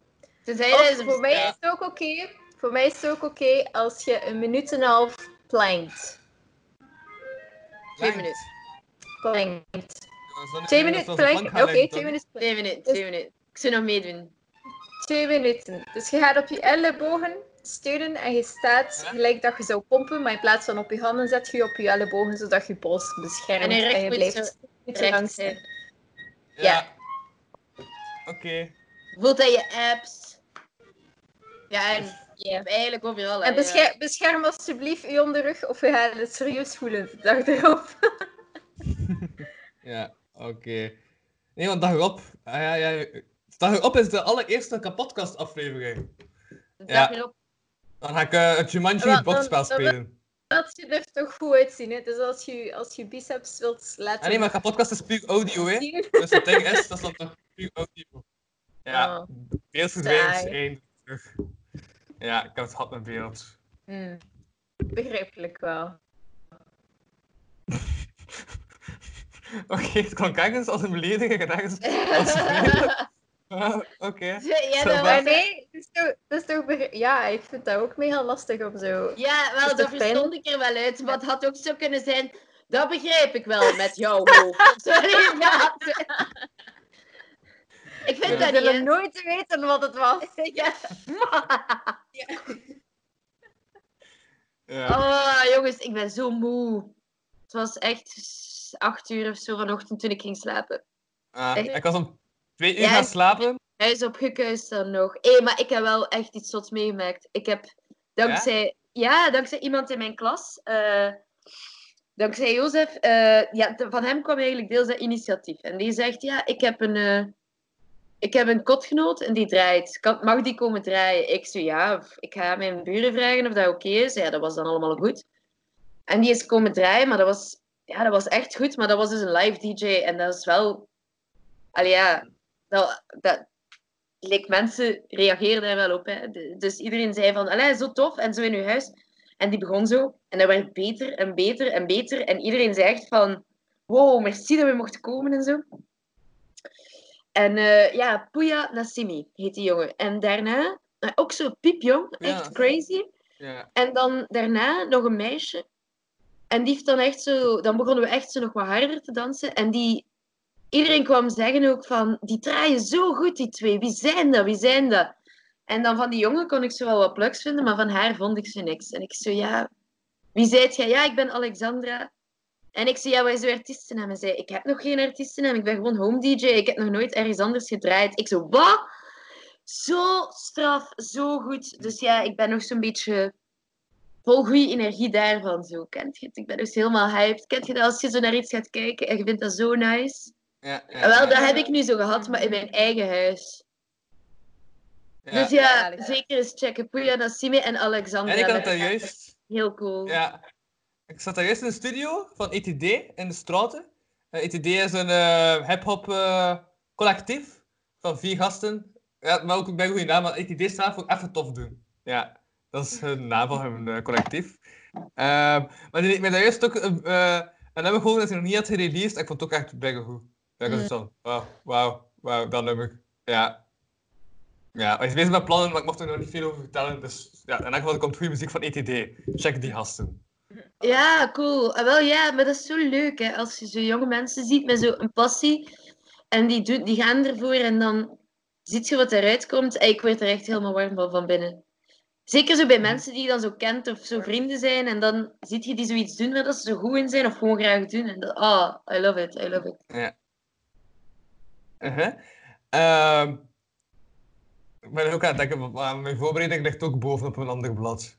Tenzij deze voor mij is het ook oké. Voor mij is het ook oké als je een minuut en een half plankt. Twee minuten. Plankt. Twee minuten plank. Oké, twee minuten. Twee minuten, twee minuten. Ik zou nog meedoen. Twee minuten. Dus je gaat op je ellebogen steunen en je staat gelijk dat je zou pompen, maar in plaats van op je handen zet je je op je ellebogen, zodat je pols beschermt En en, je je blijft niet te lang zijn. Ja. Oké. Voelt dat je apps. Ja, en Ja. eigenlijk overal. En ja. bescher- bescherm alsjeblieft je onderrug of je gaat het serieus voelen de dag erop. [LAUGHS] Ja, oké. Nee, want dag erop. Ah, ja, ja. Dag erop is de allereerste kapotkast aflevering. Dag Ja. erop. Dan ga ik eh, het Jumanji dan- spelen. Dat je er toch goed uitzien. Hè? Dus als je, als je biceps wilt laten Ah nee, maar kapotkast is puur audio, hè. Dus het ding is, dat is dan toch puur audio. Ja, Oh. beeld verdwijnt, Saai. één. Ja, ik heb het gehad met beeld. Hmm. Begrijpelijk wel. [LAUGHS] Oké, het kan kijken als een belediging ergens als [LAUGHS] Oké. Ja, dat Maar was... nee, het is toch, het is toch begri- ja, ik vind dat ook mega lastig om zo. Ja, wel, dat verstond ik er wel uit. Maar het had ook zo kunnen zijn... Dat begrijp ik wel met jouw hoofd. [LAUGHS] Sorry, [LAUGHS] ja. Ik vind Ja. Dat niet... zullen hè. nooit weten wat het was. Ja. Ja. Oh, jongens, ik ben zo moe. Het was echt acht uur of zo vanochtend toen ik ging slapen. Ah, ik was om twee uur Ja, gaan slapen. Hij is opgekuist dan nog. Hé, maar ik heb wel echt iets zots meegemaakt. Ik heb dankzij... Ja, dankzij iemand in mijn klas... eh, dankzij Jozef... eh, ja, de- van hem kwam eigenlijk deels dat initiatief. En die zegt, ja, ik heb een... eh, ik heb een kotgenoot en die draait. Kan, mag die komen draaien? Ik zo, ja, ik ga mijn buren vragen of dat oké is. Ja, dat was dan allemaal goed. En die is komen draaien, maar dat was, ja, dat was echt goed. Maar dat was dus een live DJ. En dat is wel... Allee, ja... Dat, dat, like, mensen reageerden daar wel op. Hè. Dus iedereen zei van, allee, zo tof. En zo in uw huis. En die begon zo. En dat werd beter en beter en beter. En iedereen zei echt van, wow, merci dat we mochten komen en zo. En eh, ja, Puya Nassimi heet die jongen. En daarna, eh, ook zo piepjong, Ja. echt crazy. Ja. En dan daarna nog een meisje. En die heeft dan echt zo... Dan begonnen we echt zo nog wat harder te dansen. En die... Iedereen kwam zeggen ook van... Die draaien zo goed, die twee. Wie zijn dat? Wie zijn dat? En dan van die jongen kon ik zo wel wat plugs vinden, maar van haar vond ik zo niks. En ik zo, ja... Wie zijt jij? Ja, ik ben Alexandra. En ik zei, ja, wat is uw artiestennaam? En zei, ik heb nog geen artiestennaam. Ik ben gewoon home DJ. Ik heb nog nooit ergens anders gedraaid. Ik zo, wat? Zo straf, zo goed. Dus ja, ik ben nog zo'n beetje vol goede energie daarvan. Zo, kent je het? Ik ben dus helemaal hyped. Kent je dat als je zo naar iets gaat kijken en je vindt dat zo nice? Ja, ja, En wel, dat heb ik nu zo gehad, maar in mijn eigen huis. Ja. Dus ja, zeker eens checken. Puya Nassimi en Alexandra. En ik had dat het is daar echt juist. Heel cool. Ja. Ik zat daar juist in de studio van ETD in de Straten. Eh, ETD is een eh hip-hop eh, collectief van vier gasten. Ja, maar ook een bij goede naam, maar ETD staat voor even tof doen. Ja, dat is hun naam van hun eh, collectief. Ehm, maar die mij daar juist ook een uh, een nummer gewoon dat hij nog niet had gereleased. Ik vond het ook echt bijna goed. Ik was Mm. zo, wauw, wauw, wauw, dat nummer. Ja. Ja, is bezig met plannen, maar ik mocht er nog niet veel over vertellen. Dus ja, in elk geval komt goede muziek van ETD. Check die gasten. Ja, cool. Ah, wel ja, maar dat is zo leuk hè, als je zo jonge mensen ziet met zo'n passie. En die, doen, die gaan ervoor en dan ziet je wat eruit komt. En ik word er echt helemaal warm van van binnen. Zeker zo bij mensen die je dan zo kent of zo vrienden zijn. En dan ziet je die zoiets doen waar dat ze zo goed in zijn of gewoon graag doen. En dat, ah, I love it, I love it. Ja. Uh-huh. Ehm, ik ben ook aan het denken, maar mijn voorbereiding ligt ook boven op een ander blad.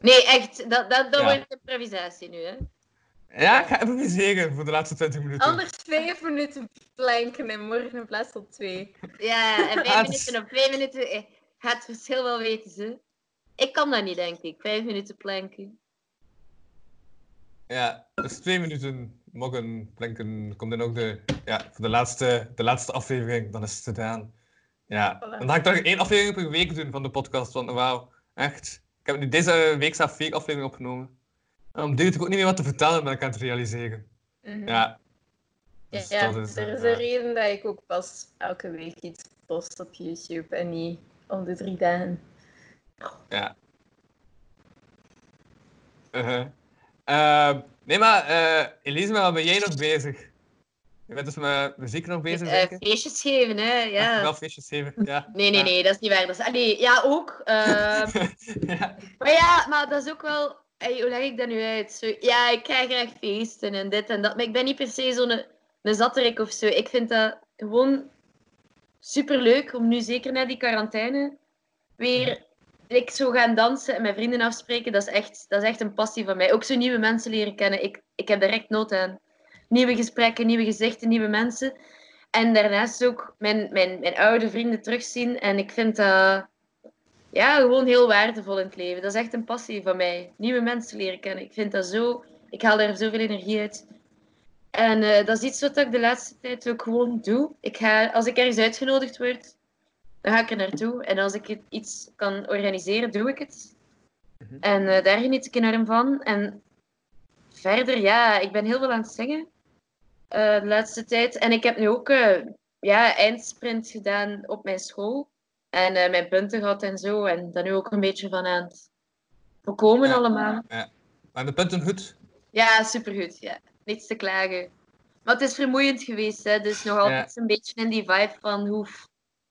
Nee, echt, dat, dat, dat Ja. wordt improvisatie nu hè. Ja, ik ga even zeggen voor de laatste 20 minuten. Anders vijf minuten planken en morgen in plaats van twee. Ja, en [LAUGHS] Ah, vijf het minuten of twee minuten eh, gaat het verschil wel weten ze. Ik kan dat niet, denk ik. Vijf minuten planken. Ja, dus twee minuten mogen planken. Komt dan ook de, ja, voor de laatste, de laatste aflevering, dan is het gedaan. Ja, Voilà. dan ga ik toch één aflevering per week doen van de podcast, want wauw, echt. Ik heb nu deze week zelf vier afleveringen opgenomen. En om duurt ik ook niet meer wat te vertellen, ben ik aan het realiseren. Mhm. Ja. Ja, Dus ja, is, er eh, is ja. een reden dat ik ook pas elke week iets post op YouTube en niet om de drie dagen. Ja. Uh-huh. Ehm, nee, maar uh, Elise, maar wat ben jij nog bezig? Je bent dus met muziek nog bezig, Eh, denk ik? feestjes geven, hè. Ja. Wel feestjes geven, ja. Nee, nee, Ja. nee, dat is niet waar. Dat is... Allee, ja, ook. eh, [LAUGHS] ja. Maar ja, maar dat is ook wel... Hoe leg ik dat nu uit? Zo, ja, ik ga graag feesten en dit en dat. Maar ik ben niet per se zo'n een, een zatterik of zo. Ik vind dat gewoon superleuk om nu, zeker na die quarantaine, weer ik zo gaan dansen en met vrienden afspreken. Dat is echt, dat is echt een passie van mij. Ook zo nieuwe mensen leren kennen. Ik, ik heb daar echt nood aan. Nieuwe gesprekken, nieuwe gezichten, nieuwe mensen. En daarnaast ook mijn, mijn, mijn oude vrienden terugzien. En ik vind dat ja, gewoon heel waardevol in het leven. Dat is echt een passie van mij. Nieuwe mensen leren kennen. Ik vind dat zo... Ik haal daar zoveel energie uit. En eh, dat is iets wat ik de laatste tijd ook gewoon doe. Ik ga, als ik ergens uitgenodigd word, dan ga ik er naartoe. En als ik iets kan organiseren, doe ik het. Mhm. En eh, daar geniet ik enorm van. En verder, ja, ik ben heel veel aan het zingen eh, de laatste tijd. En ik heb nu ook eh, ja, eindsprint gedaan op mijn school. En mijn punten gehad en zo. En daar nu ook een beetje van aan het voorkomen Ja. allemaal. Maar de punten goed. Ja, supergoed. Ja. Niets te klagen. Maar het is vermoeiend geweest, hè. Dus nog altijd een beetje in die vibe van hoef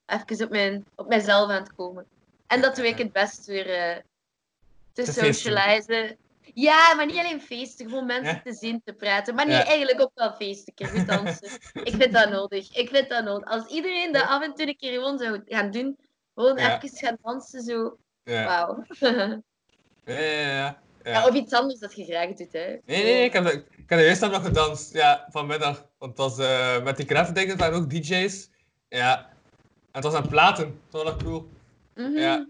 even op, mijn, op mijzelf aan te komen. En dat doe ik het best weer eh, te Te feesten. socializen. Ja, maar niet alleen feesten, gewoon mensen Ja. te zien, te praten. Maar nee, Ja. eigenlijk ook wel feesten, een keer dansen. ik vind dat nodig. Ik vind dat nodig. Als iedereen dat af en toe een keer gewoon zou gaan doen, gewoon Ja. even gaan dansen, zo. Wauw. [LAUGHS] Ja, ja, ja. of iets anders dat je graag doet, hè. Nee, nee, nee, ik heb, ik heb de dag nog gedanst, ja, vanmiddag. Want het was eh, met die kraftdingen, het waren ook DJ's. Ja. En het was aan platen, dat was wel cool. Mhm. Ja.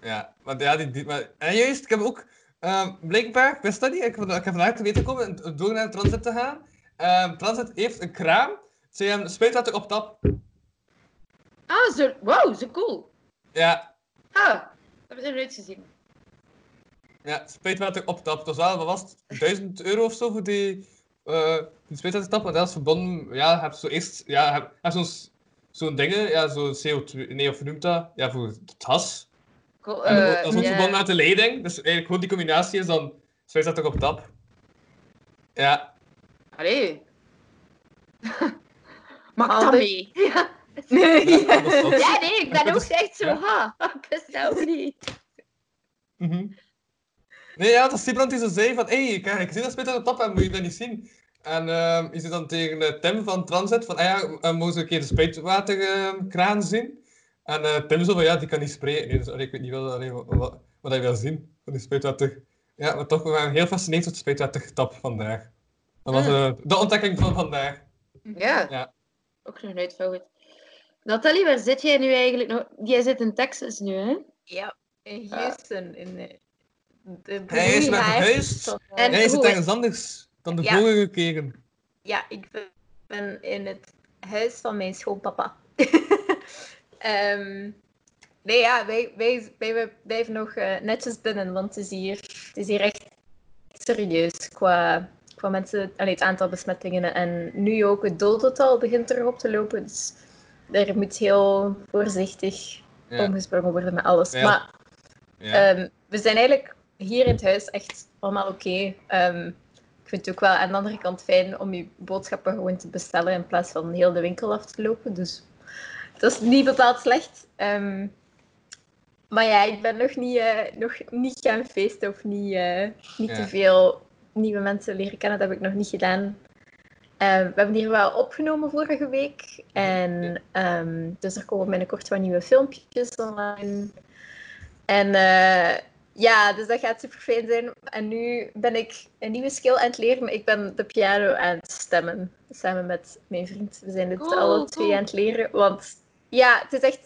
Ja, maar ja, die, die, maar, en juist, ik heb ook, ehm blijkbaar, ik wist dat niet, ik heb, ik heb vandaag te weten gekomen, en door naar Transit te gaan. Ehm, Transit heeft een kraan, ze hebben spuitwater op tap. Ah, zo, wow, zo cool. Ja, Ah, dat heb ik nog nooit gezien. ja, spuitwater op tap. Dat was wel, wat was het, 1000 euro of zo voor die, eh die spuitwatertap, maar dat is verbonden, ja, heb zo eerst, ja, heb, heb zo'n zo'n dingen, ja, zo CO2, nee, of noemt dat? Ja, voor het. Cool, En eh, dat is ook ja. verbonden met de leiding, dus eigenlijk gewoon die combinatie is dan spuitwater op tap. Ja, Allee. [LAUGHS] Handig. dat mee? [LAUGHS] Ja. [LAUGHS] Nee. Ja, dat is toch- ja, nee, ik ben Dat ook is- echt zo, ja. ha, ik wist dat ook niet. Mhm. Nee, ja, dat is Siebrand die zo zei van, hé, hey, ik heb gezien dat Spit aan de tap en moet je dat niet zien? En ehm is hij dan tegen eh, Tim van Transit van, ah ja, uh, mogen ze een keer de spuitwaterkraan zien? En eh, Tim zo van, ja, die kan niet spreken. Nee, dus, allee, ik weet niet wel, allee, wat, wat, wat hij wil zien van die spuitwater. Ja, maar toch, we waren heel gefascineerd door het spuitwatertap vandaag. Dat was Mm. eh, de ontdekking van vandaag. Ja, Ja. ook nog nooit van goed. Nathalie, waar zit jij nu eigenlijk nog? Jij zit in Texas nu, hè? Ja, in Houston. In eh, de Hij is van, eh, En Nee, is het ergens anders dan de Ja. vorige keren? Ja, ik ben- in het huis van mijn schoonpapa. [LAUGHS] Ehm, nee, ja, wij, wij, wij blijven nog eh, netjes binnen, want het is hier, het is hier echt serieus qua, qua mensen, allee, het aantal besmettingen. En nu ook het dodental begint erop te lopen, dus daar moet heel voorzichtig Ja. omgesprongen worden met alles. Ja. Maar Ja. Ehm, we zijn eigenlijk hier in het huis echt allemaal oké. Ehm, ik vind het ook wel aan de andere kant fijn om je boodschappen gewoon te bestellen in plaats van heel de winkel af te lopen. Dus dat is niet bepaald slecht. Ehm, maar ja, ik ben nog niet, eh, nog niet gaan feesten of niet, eh, niet Ja. te veel nieuwe mensen leren kennen. Dat heb ik nog niet gedaan. Ehm, we hebben hier wel opgenomen vorige week. En ehm, dus er komen binnenkort wat nieuwe filmpjes online. En eh, ja, dus dat gaat super fijn zijn. En nu ben ik een nieuwe skill aan het leren. Ik ben de piano aan het stemmen. Samen met mijn vriend. We zijn dit Cool, alle twee cool. aan het leren. Want ja, het is echt...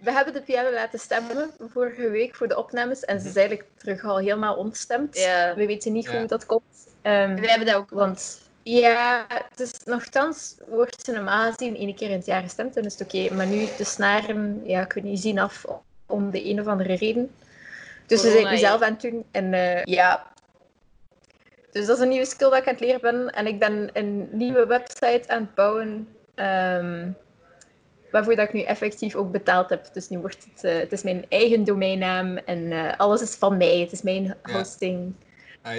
We hebben de piano laten stemmen vorige week voor de opnames. En ze is eigenlijk terug al helemaal ontstemd. We weten niet hoe dat komt. Ehm, We hebben dat ook. want ja, het is nogthans wordt ze normaal gezien één keer in het jaar gestemd en is het oké. Maar nu de snaren, ja, kunnen niet zien af om de een of andere reden. Dus we zijn Corona, het nu zelf aan het doen. En eh, ja, dus dat is een nieuwe skill dat ik aan het leren ben. En ik ben een nieuwe website aan het bouwen. ehm, waarvoor dat ik nu effectief ook betaald heb. Dus nu wordt het, eh, het is mijn eigen domeinnaam en eh, alles is van mij. Het is mijn hosting.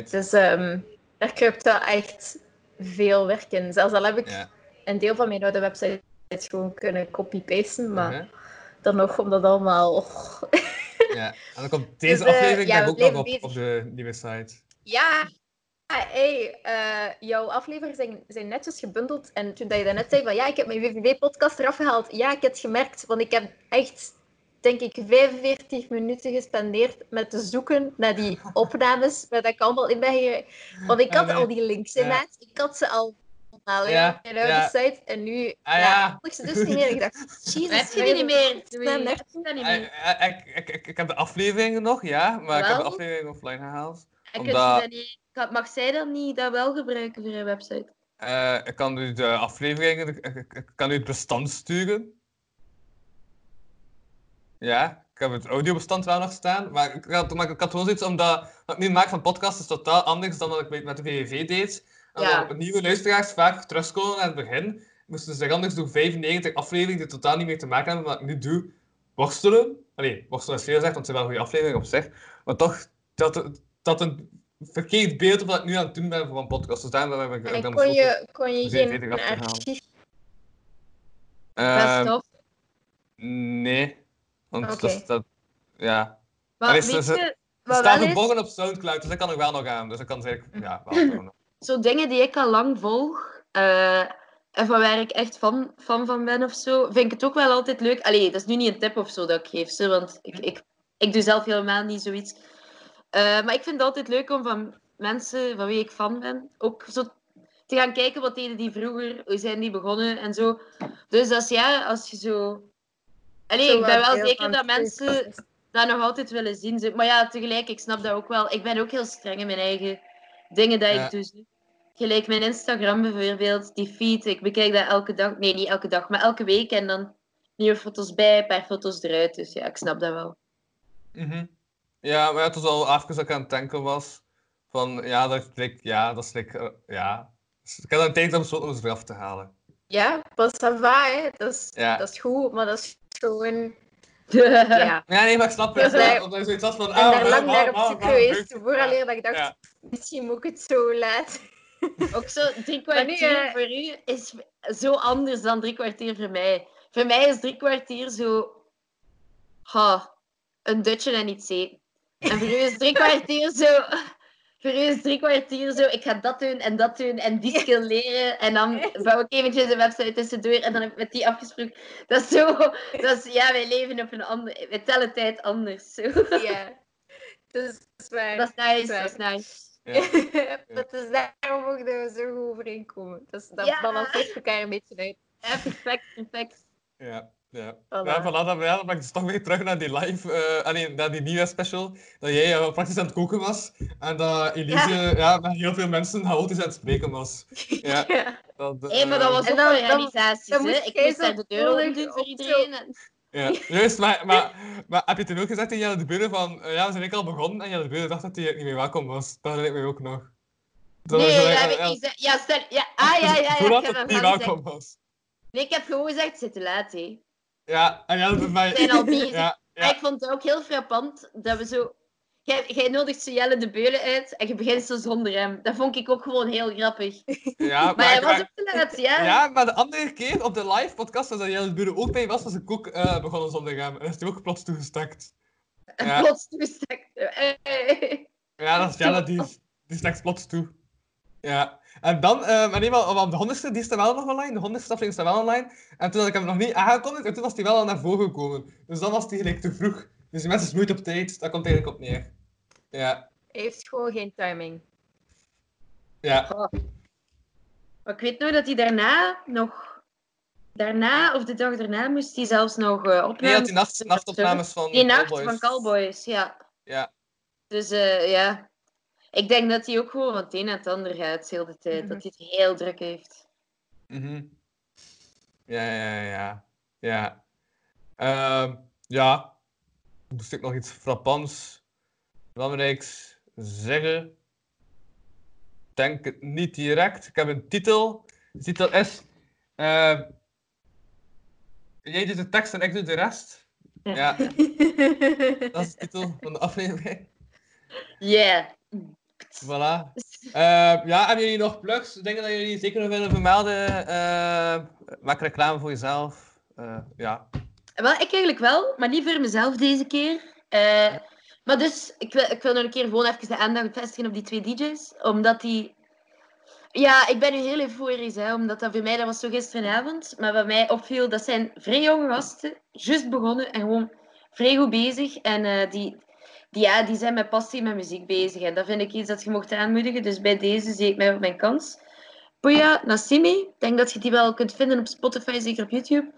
Dus ehm, daar kruipt wel echt veel werk in. Zelfs al heb ik Ja. een deel van mijn oude websites gewoon kunnen copy-pasten, maar Mhm. dan nog om dat allemaal... [LAUGHS] Ja. En dan komt [LAUGHS] deze Dus, eh, aflevering ja, ook nog op, bezig. op de nieuwe site. Ja, hey, eh, jouw afleveringen zijn, zijn netjes gebundeld. En toen dat je daarnet zei van ja, ik heb mijn WVV-podcast eraf gehaald. Ja, ik heb het gemerkt, want ik heb echt, denk ik, 45 minuten gespendeerd met te zoeken naar die opnames, waar dat ik allemaal in ben. Want ik Ah, had al die links in Ja. net. Ik had ze al al Ja, ja. site. En nu Ah, ja, ik ze dus niet meer. Ik dacht, Jesus, Heb je die niet meer? Dat Ik, ik, ik, ik heb de afleveringen nog, ja, maar ik heb de afleveringen offline gehaald. Omdat- dat niet... Mag zij dan niet dat wel gebruiken voor een website? Eh, ik kan u de afleveringen, ik, ik- ik kan u het bestand sturen. Ja, ik heb het audiobestand wel nog staan, maar ik had, maar ik had gewoon zoiets omdat wat ik nu maak van podcast is totaal anders dan wat ik met- met de VVV deed. Ja. dat nieuwe luisteraars vaak terugkomen aan het begin, moesten ze zich anders door 95 afleveringen die totaal niet meer te maken hebben met wat ik nu doe, worstelen. Allee, worstelen is veel gezegd, want het zijn wel goede afleveringen op zich. Maar toch, dat, dat een verkeerd beeld op wat ik nu aan het doen ben voor een podcast. Dus daarom heb ik, En dan kon je, kon je geen archief... Ehm. Nee. Want dat, dat, ja. Maar Allee, weet ze- je, verborgen op Soundcloud, dus dat kan ik wel nog aan. Dus ik kan zeker, ja, wel gewoon. Zo dingen die ik al lang volg, eh, en van waar ik echt fan, fan van ben of zo, vind ik het ook wel altijd leuk. Allee, dat is nu niet een tip of zo dat ik geef, zo, want ik, ik, ik doe zelf helemaal niet zoiets. Eh, maar ik vind het altijd leuk om van mensen van wie ik fan ben, ook zo te gaan kijken wat deden die vroeger, hoe zijn die begonnen en zo. Dus als, ja, als je zo... Allee, Zo ik ben wel zeker dat mensen dat nog altijd willen zien. Maar ja, tegelijk, ik snap dat ook wel. Ik ben ook heel streng in mijn eigen dingen dat Ja. ik doe. zo. Gelijk mijn Instagram bijvoorbeeld, die feed, ik bekijk dat elke dag. Nee, niet elke dag, maar elke week. En dan nieuwe foto's bij, een paar foto's eruit. Dus ja, ik snap dat wel. Mhm. Ja, maar ja, het was al even dat ik aan het denken was. Van, ja, dat is like, ja, dat is like, eh, ja. Dus ik heb dan een tijd om besloten om het eraf te halen. Ja, pas hè. Dat is, Ja. dat is goed, maar dat is gewoon... Ja. [LAUGHS] Ja, nee, maar ik snap het. Dus je zoiets had van, Ik ah, ben daar lang naar op zoek geweest, vooraleer dat ik dacht, Ja. Misschien moet ik het zo laten. [LAUGHS] Ook zo drie kwartier eh, voor u is zo anders dan drie kwartier voor mij. Voor mij is drie kwartier zo... Ha, een dutje en iets eten. En voor u is drie [LAUGHS] kwartier zo... Voor u is drie kwartier zo, ik ga dat doen en dat doen en die skill leren. En dan bouw ik eventjes een website tussendoor en dan heb ik met die afgesproken. Dat is zo... Dat is, ja, wij leven op een andere... Wij tellen tijd anders. Zo. Ja. [LAUGHS] Dat is waar. Dat is nice, dat is nice. Ja. [LAUGHS] Het is daarom ook dat we zo goed overeenkomen. Dus dat Ja. balanceert elkaar een beetje uit. Ja, perfect, perfect. Ja, ja. Voilà. Ja, voilà, dan, ja, dan dus toch weer terug naar die live, eh allee, naar die nieuwe special, dat jij eh, praktisch aan het koken was, en dat Elise ja. met heel veel mensen chaotisch aan het spreken was. [LAUGHS] Ja, Ja. dat, Hé, maar dat eh, was En ook dan- dan- dan hè. moest Ik moest daar de deur doen voor op iedereen. En... Ja, [LAUGHS] juist, maar, maar, maar heb je toen ook gezegd in Jelle de Buren van, eh, ja, we zijn ik al begonnen, en Jelle de Buren dacht dat hij niet meer welkom was. Dat ik me ook nog. Dat Nee, dat heb ik niet gezegd. Ja, stel... Ja, ah, ja, ja, ja. Voordat Ik het niet welkom was. Nee, ik heb gewoon gezegd, het zit te laat, hè. Ja, en Jelle mij... We zijn al bezig. [LAUGHS] Ja, Maar ja, ik vond het ook heel frappant dat we zo... Jij, jij nodigt zo Jelle de Beulen uit en je begint zo zonder hem. Dat vond ik ook gewoon heel grappig. ja, Maar hij was ook te laat, ja. [LAUGHS] Ja, maar de andere keer op de live podcast, als Jelle de Buren ook bij was, was ik ook eh, begonnen zonder hem. En is hij ook plots toegestakt. [LAUGHS] Ja. plots toestekt. Eh, Ja, dat is Jelle, die, die stekt plots toe. Ja. En dan, eh maar maar, maar de honderdste, die staat wel nog online. De honderdste aflevering staat wel online. En toen had ik hem nog niet aangekondigd, en toen was hij wel al naar voren gekomen. Dus dan was hij gelijk te vroeg. Dus die mensen is nooit op tijd, dat komt eigenlijk op neer. Ja, Hij heeft gewoon geen timing. ja. Maar ik weet nog dat hij daarna nog... Daarna, of de dag daarna, moest hij zelfs nog uh, opnemen. Nee, had die nacht, nachtopnames van Die nacht Cowboys. van Cowboys, ja. Ja. Dus eh, ja, ik denk dat hij ook gewoon van het een naar het ander gaat, de hele tijd. Mhm. Dat hij het heel druk heeft. Mhm. Ja, ja, ja. Ja. Ehm, ja. Moest ik nog iets frappants, belangrijks zeggen? Denk het niet direct. Ik heb een titel. De titel is... ehm, jij doet de tekst en ik doe de rest. Ja, [LAUGHS] dat is de titel van de aflevering. Yeah. Voilà. Eh, ja, hebben jullie nog plugs? Dingen dat jullie zeker nog willen vermelden? Eh maak reclame voor jezelf. Eh, ja. Wel, ik eigenlijk wel, maar niet voor mezelf deze keer. Eh, maar dus, ik wil, ik wil nog een keer gewoon even de aandacht vestigen op die twee DJ's. Omdat die... Ja, ik ben nu heel euforisch, hè, omdat dat voor mij, dat was zo gisteravond. Maar wat mij opviel, dat zijn vrij jonge gasten, juist begonnen en gewoon vrij goed bezig. En eh, die, die, ja, die zijn met passie met muziek bezig. En dat vind ik iets dat je mocht aanmoedigen. Dus bij deze zie ik mij op mijn kans. Puya Nassimi, ik denk dat je die wel kunt vinden op Spotify, zeker op YouTube.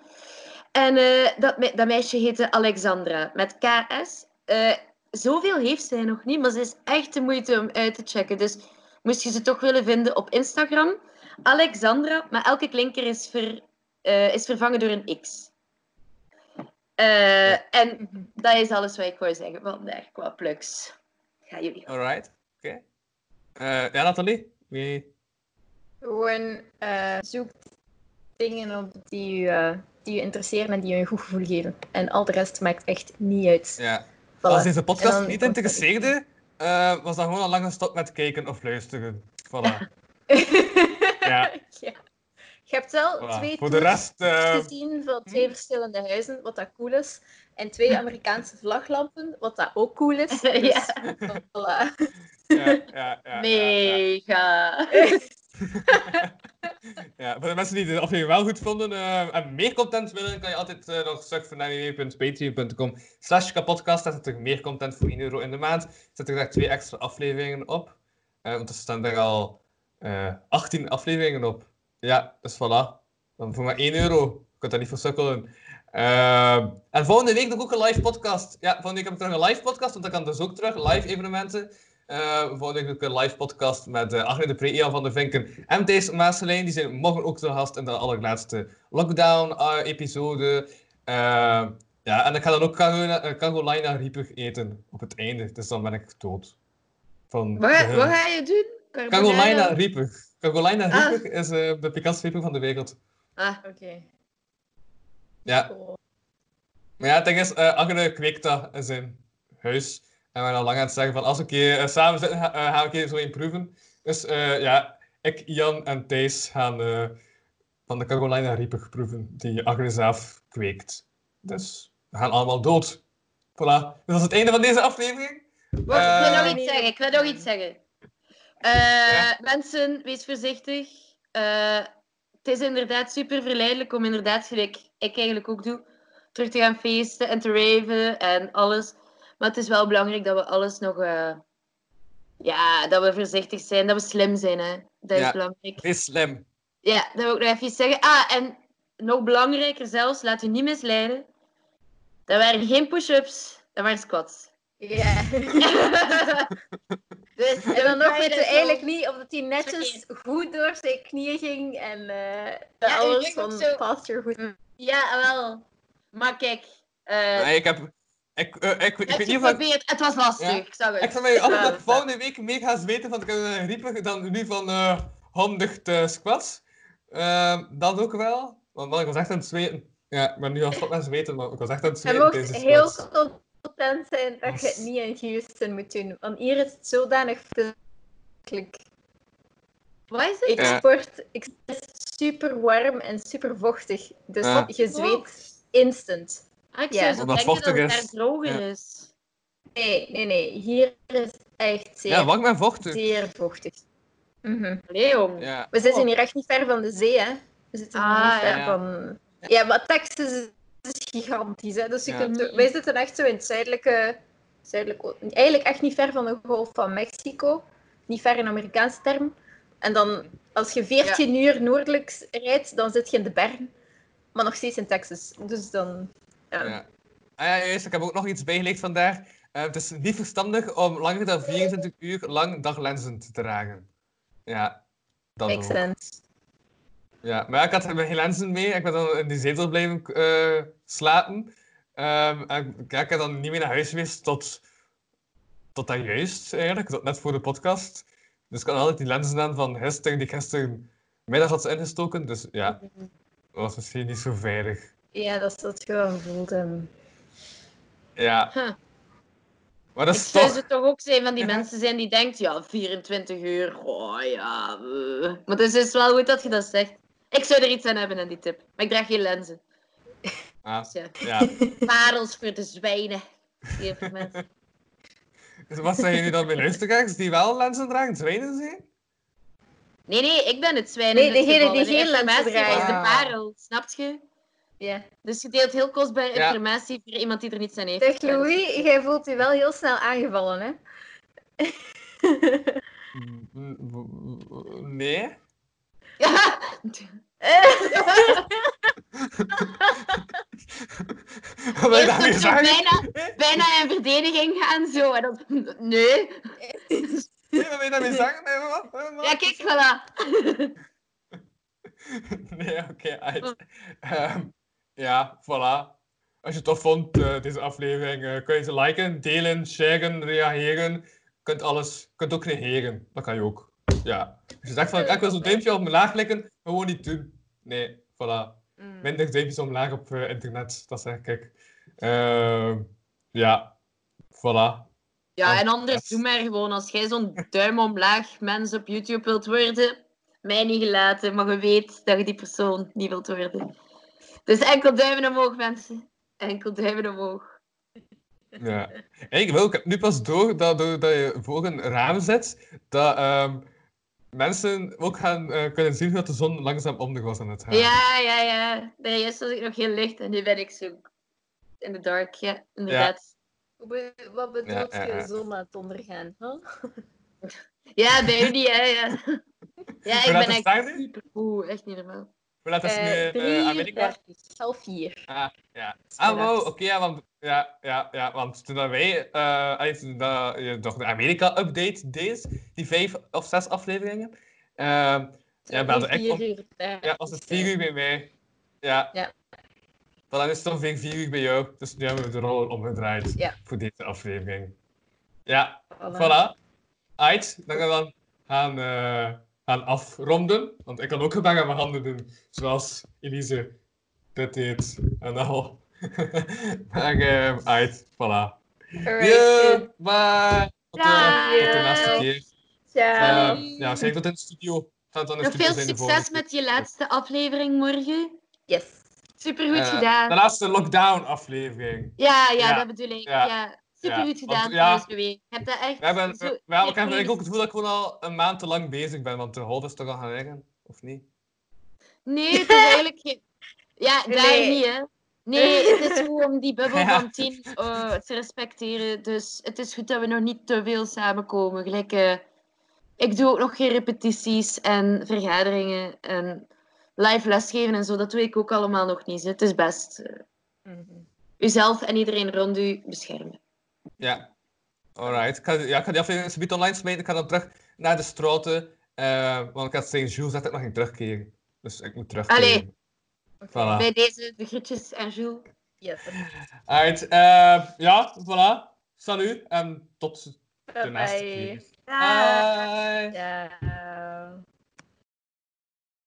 En eh, dat, dat meisje heette Alexandra, met KS. Eh, zoveel heeft zij nog niet, maar ze is echt de moeite om uit te checken. Dus moest je ze toch willen vinden op Instagram. Alexandra, maar elke klinker is, ver, eh, is vervangen door een X. Eh, En dat is alles wat ik wou zeggen vandaag qua plugs. Ga jullie. Alright. Oké. Eh, ja, Nathalie? Wie... Gewoon eh, zoek dingen op die je, eh, die je interesseren en die je een goed gevoel geven. En al de rest maakt echt niet uit. Ja. Voilà. Als deze podcast dan niet interesseerde, [LAUGHS] eh, was dan gewoon al lang gestopt met kijken of luisteren. Voilà. Ja. [LAUGHS] Ja. Je hebt wel Voilà. twee Voor de rest... eh, gezien van twee verschillende huizen, wat dat cool is. En twee Amerikaanse vlaglampen, wat dat ook cool is. [LAUGHS] Dus, Ja. voilà. ja, ja, ja, ja, ja. Mega. Ja, voor de mensen die de aflevering wel goed vonden eh, en meer content willen, kan je altijd eh, nog surfen naar www.patreon.com slash kapodcast. Daar zit er meer content voor 1 euro in de maand. Er zitten daar twee extra afleveringen op. Eh, want er staan er al eh 18 afleveringen op. Ja, dus voilà. Dan voor maar 1 euro. Je kunt daar niet voor sukkelen. Eh, en volgende week nog ook een live podcast. Ja, volgende week heb ik terug een live podcast, want dat kan dus ook terug. Live evenementen. Eh volgende week ook een live podcast met uh, Agne de Pre, Ian van de Vinken en Thijs Maaselijn. Die zijn morgen ook te gast in de allerlaatste lockdown-episode. ja, en ik ga dan ook Carolina, uh, Reaper eten op het einde. Dus dan ben ik dood. Van Wat, de- wat ga je doen? Carolina Reaper. Carolina Ah. Is eh, de pikantste reaper van de wereld. Ah, Oké. Ja, Cool. maar ja, het ding is, uh, Agne kweekt dat in zijn huis. En we zijn al lang aan het zeggen van als we een keer eh, samen zitten, ga- eh, gaan we een keer zo in proeven. Dus eh, ja, ik, Jan en Thijs gaan van de Carolina Reaper proeven, die Agne zelf kweekt. Dus we gaan allemaal dood. Voilà. Dus dat is het einde van deze aflevering. Wacht, ik wil nog iets zeggen. Ik wil nog iets zeggen. Ja. Mensen, wees voorzichtig. Het is inderdaad super verleidelijk om inderdaad, gelijk ik eigenlijk ook doe, terug te gaan feesten en te raven en alles. Maar het is wel belangrijk dat we alles nog... eh, ja, dat we voorzichtig zijn, dat we slim zijn. Hè. Dat is Ja. belangrijk. Wees slim. Ja, dat wil ik nog even zeggen. Ah, en nog belangrijker zelfs, laat u niet misleiden. Dat waren geen push-ups, dat waren squats. Ja. [LAUGHS] dus, En dan nog weten we eigenlijk niet of hij netjes goed door zijn knieën ging en eh dat Ja, ik alles van ook zo. goed. Ja, wel. Maar kijk, eh Nee, ik heb... Ik, eh, ik, ik, heb weet je niet of ik... geprobeerd. Het was lastig, Ja. ik. Ik van mij dat ik volgende week meer ga zweten van de Carolina Reaper dan nu van eh 100 eh, squats. Ehm, dat ook wel. Want man, ik was echt aan het zweten. Ja, ik ben nu al stop met zweten, maar ik was echt aan het Je zweten mocht deze heel content zijn dat je het niet in Houston moet doen. Want hier is het zodanig verschrikkelijk. Wat is het? Ik Ja. sport, ik is super warm en super vochtig. Dus Ja. je zweet instant. Ah, ik Ja. zou zo Omdat het denken dat vochtig het is. daar droger Ja. is. Nee, nee, nee. Hier is het echt zeer, Ja, warm en vochtig. zeer vochtig. Mhm. Leon. Ja. We zitten hier echt niet ver van de zee, hè? We zitten hier Ah, niet ver ja. van. Ja, maar Texas is, is gigantisch, hè? Dus je Ja. kunt, wij zitten echt zo in het zuidelijke, zuidelijke. Eigenlijk echt niet ver van de Golf van Mexico. Niet ver in Amerikaanse term. En dan, als je 14 uur noordelijks rijdt, dan zit je in de bergen. Maar nog steeds in Texas. Dus dan. Ja. Ja. Ah ja, juist, ik heb ook nog iets bijgeleerd vandaag. Eh, het is niet verstandig om langer dan 24 uur lang daglenzen te dragen. Ja, dat Makes ook. sense. Ja, maar ik had geen lenzen mee. Ik ben dan in die zetel blijven eh, slapen. Ehm, en ik- ja, ik heb dan niet meer naar huis geweest tot, tot dat juist, eigenlijk. Tot net voor de podcast. Dus ik had altijd die lenzen aan van gisteren, die ik gisteren middag had ingestoken. Dus ja, dat was misschien niet zo veilig. Ja, dat is dat gewoon voelt. ehm. Ja. Huh. Maar dat is zou toch... toch ook zijn van die mensen zijn die denkt, ja, 24 uur, oh ja. eh. Maar het is dus wel goed dat je dat zegt. Ik zou er iets aan hebben aan die tip. Maar ik draag geen lenzen. Ah, Dus ja, ja. [LAUGHS] parels voor de zwijnen. Die mensen. Dus wat zijn jullie dan bij luisteraars die wel lenzen dragen? Zwijnen zijn? Nee, nee, ik ben het zwijn. Nee, degene die geen lenzen draagt. is de Ah. parel, snap je? Ja. Dus je deelt heel kostbare Ja. informatie voor iemand die er niets aan heeft. Zeg Louis, jij voelt je wel heel snel aangevallen, hè? [LAUGHS] Nee? Ja. [LAUGHS] Wat wil je Eerst daarmee ook zo zeggen? bijna, bijna in verdediging gaan, zo. En dan, [LAUGHS] nee. Nee, wat wil je daarmee zeggen? Nee, wat? Wat? Wat? Ja, kijk, voilà. Nee, oké, uit. Ehm, ja, voilà. Als je het tof vond, eh, deze aflevering, eh, kun je ze liken, delen, sharen, reageren. Je kunt alles, je kunt ook negeren. Dat kan je ook. Ja. Als je zegt van, ik wil zo'n duimpje omlaag klikken, gewoon niet doen. Nee, voilà. Mm. Minder duimpjes omlaag op eh, internet, dat zeg ik. Ehm, ja, voilà. Ja, en anders doe maar gewoon. Als jij zo'n duim omlaag mens op YouTube wilt worden, mij niet gelaten, maar je weet dat je die persoon niet wilt worden. Dus enkel duimen omhoog, mensen. Enkel duimen omhoog. Ja. Ik, wil, ik heb nu pas door dat doordat je voor een raam zit, dat ehm, mensen ook gaan eh, kunnen zien dat de zon langzaam onder was aan het gaan. Ja, ja, ja. Daarjuist was ik nog heel licht en nu ben ik zo in de dark. Ja, inderdaad. Be- Wat bedoelt Ja, ja, ja. je zon aan het ondergaan? Huh? Ja, bij jullie, hè. Ja, [LAUGHS] ja ik ben echt super cool. Echt niet normaal. Laat is het nu eh, Amerika? half vier. Ah, ja. Ah, wow, oké, ja, want, ja, ja, ja, want toen dat wij, allee, toen dat je toch de Amerika-update deed, die vijf of zes afleveringen, ehm, ja, belde ik Vier om, uur ja, was het vier uur bij mij. Ja. Ja. Maar dan is het ongeveer vier uur bij jou, dus nu hebben we de rol omgedraaid Ja. voor deze aflevering. Ja, Voilà. voilà. Uit, dan gaan we dan gaan, gaan afronden, want ik kan ook gebak aan mijn handen doen, zoals Elise dit deed en al. maar eh, uit, voilà. Alright, good. bye! Tot de, Ciao. tot de laatste keer. Ciao. Eh, ja, zeg tot in de studio. Gaat dan in de Nog studio veel succes met je laatste aflevering morgen. yes. Supergoed keer. Eh, gedaan. De laatste lockdown-aflevering. Ja, ja, Ja. dat bedoel ik. Ja. Ja. Supergoed Ja, gedaan want- ja. trouwens, Louis. Je hebt dat echt We hebben, zo we, we, wel, ik heb ook het gevoel dat ik gewoon al een maand te lang bezig ben, want de hol is toch al gaan liggen, of niet? Nee, het is eigenlijk geen... [LAUGHS] Ja, daar Nee. niet, hè. Nee, het is goed om die bubbel [LAUGHS] Ja. van tien eh, te respecteren. Dus het is goed dat we nog niet te veel samenkomen. Gelijk, eh, ik doe ook nog geen repetities en vergaderingen en live lesgeven en zo. Dat doe ik ook allemaal nog niet. hè. Het is best eh, Mhm. uzelf en iedereen rond u beschermen. Ja. Alright. Ik ga, ja, ik ga die aflevering subiet online smijten. Ik ga dan terug naar de straten. eh, want ik had St. Jules dat ik nog ging terugkeren. Dus ik moet terugkeren. Allee. Voilà. Bij deze de groetjes aan Jules. Yes. Alright. eh, ja, voilà. Salut. En tot de Bye bye. Bye.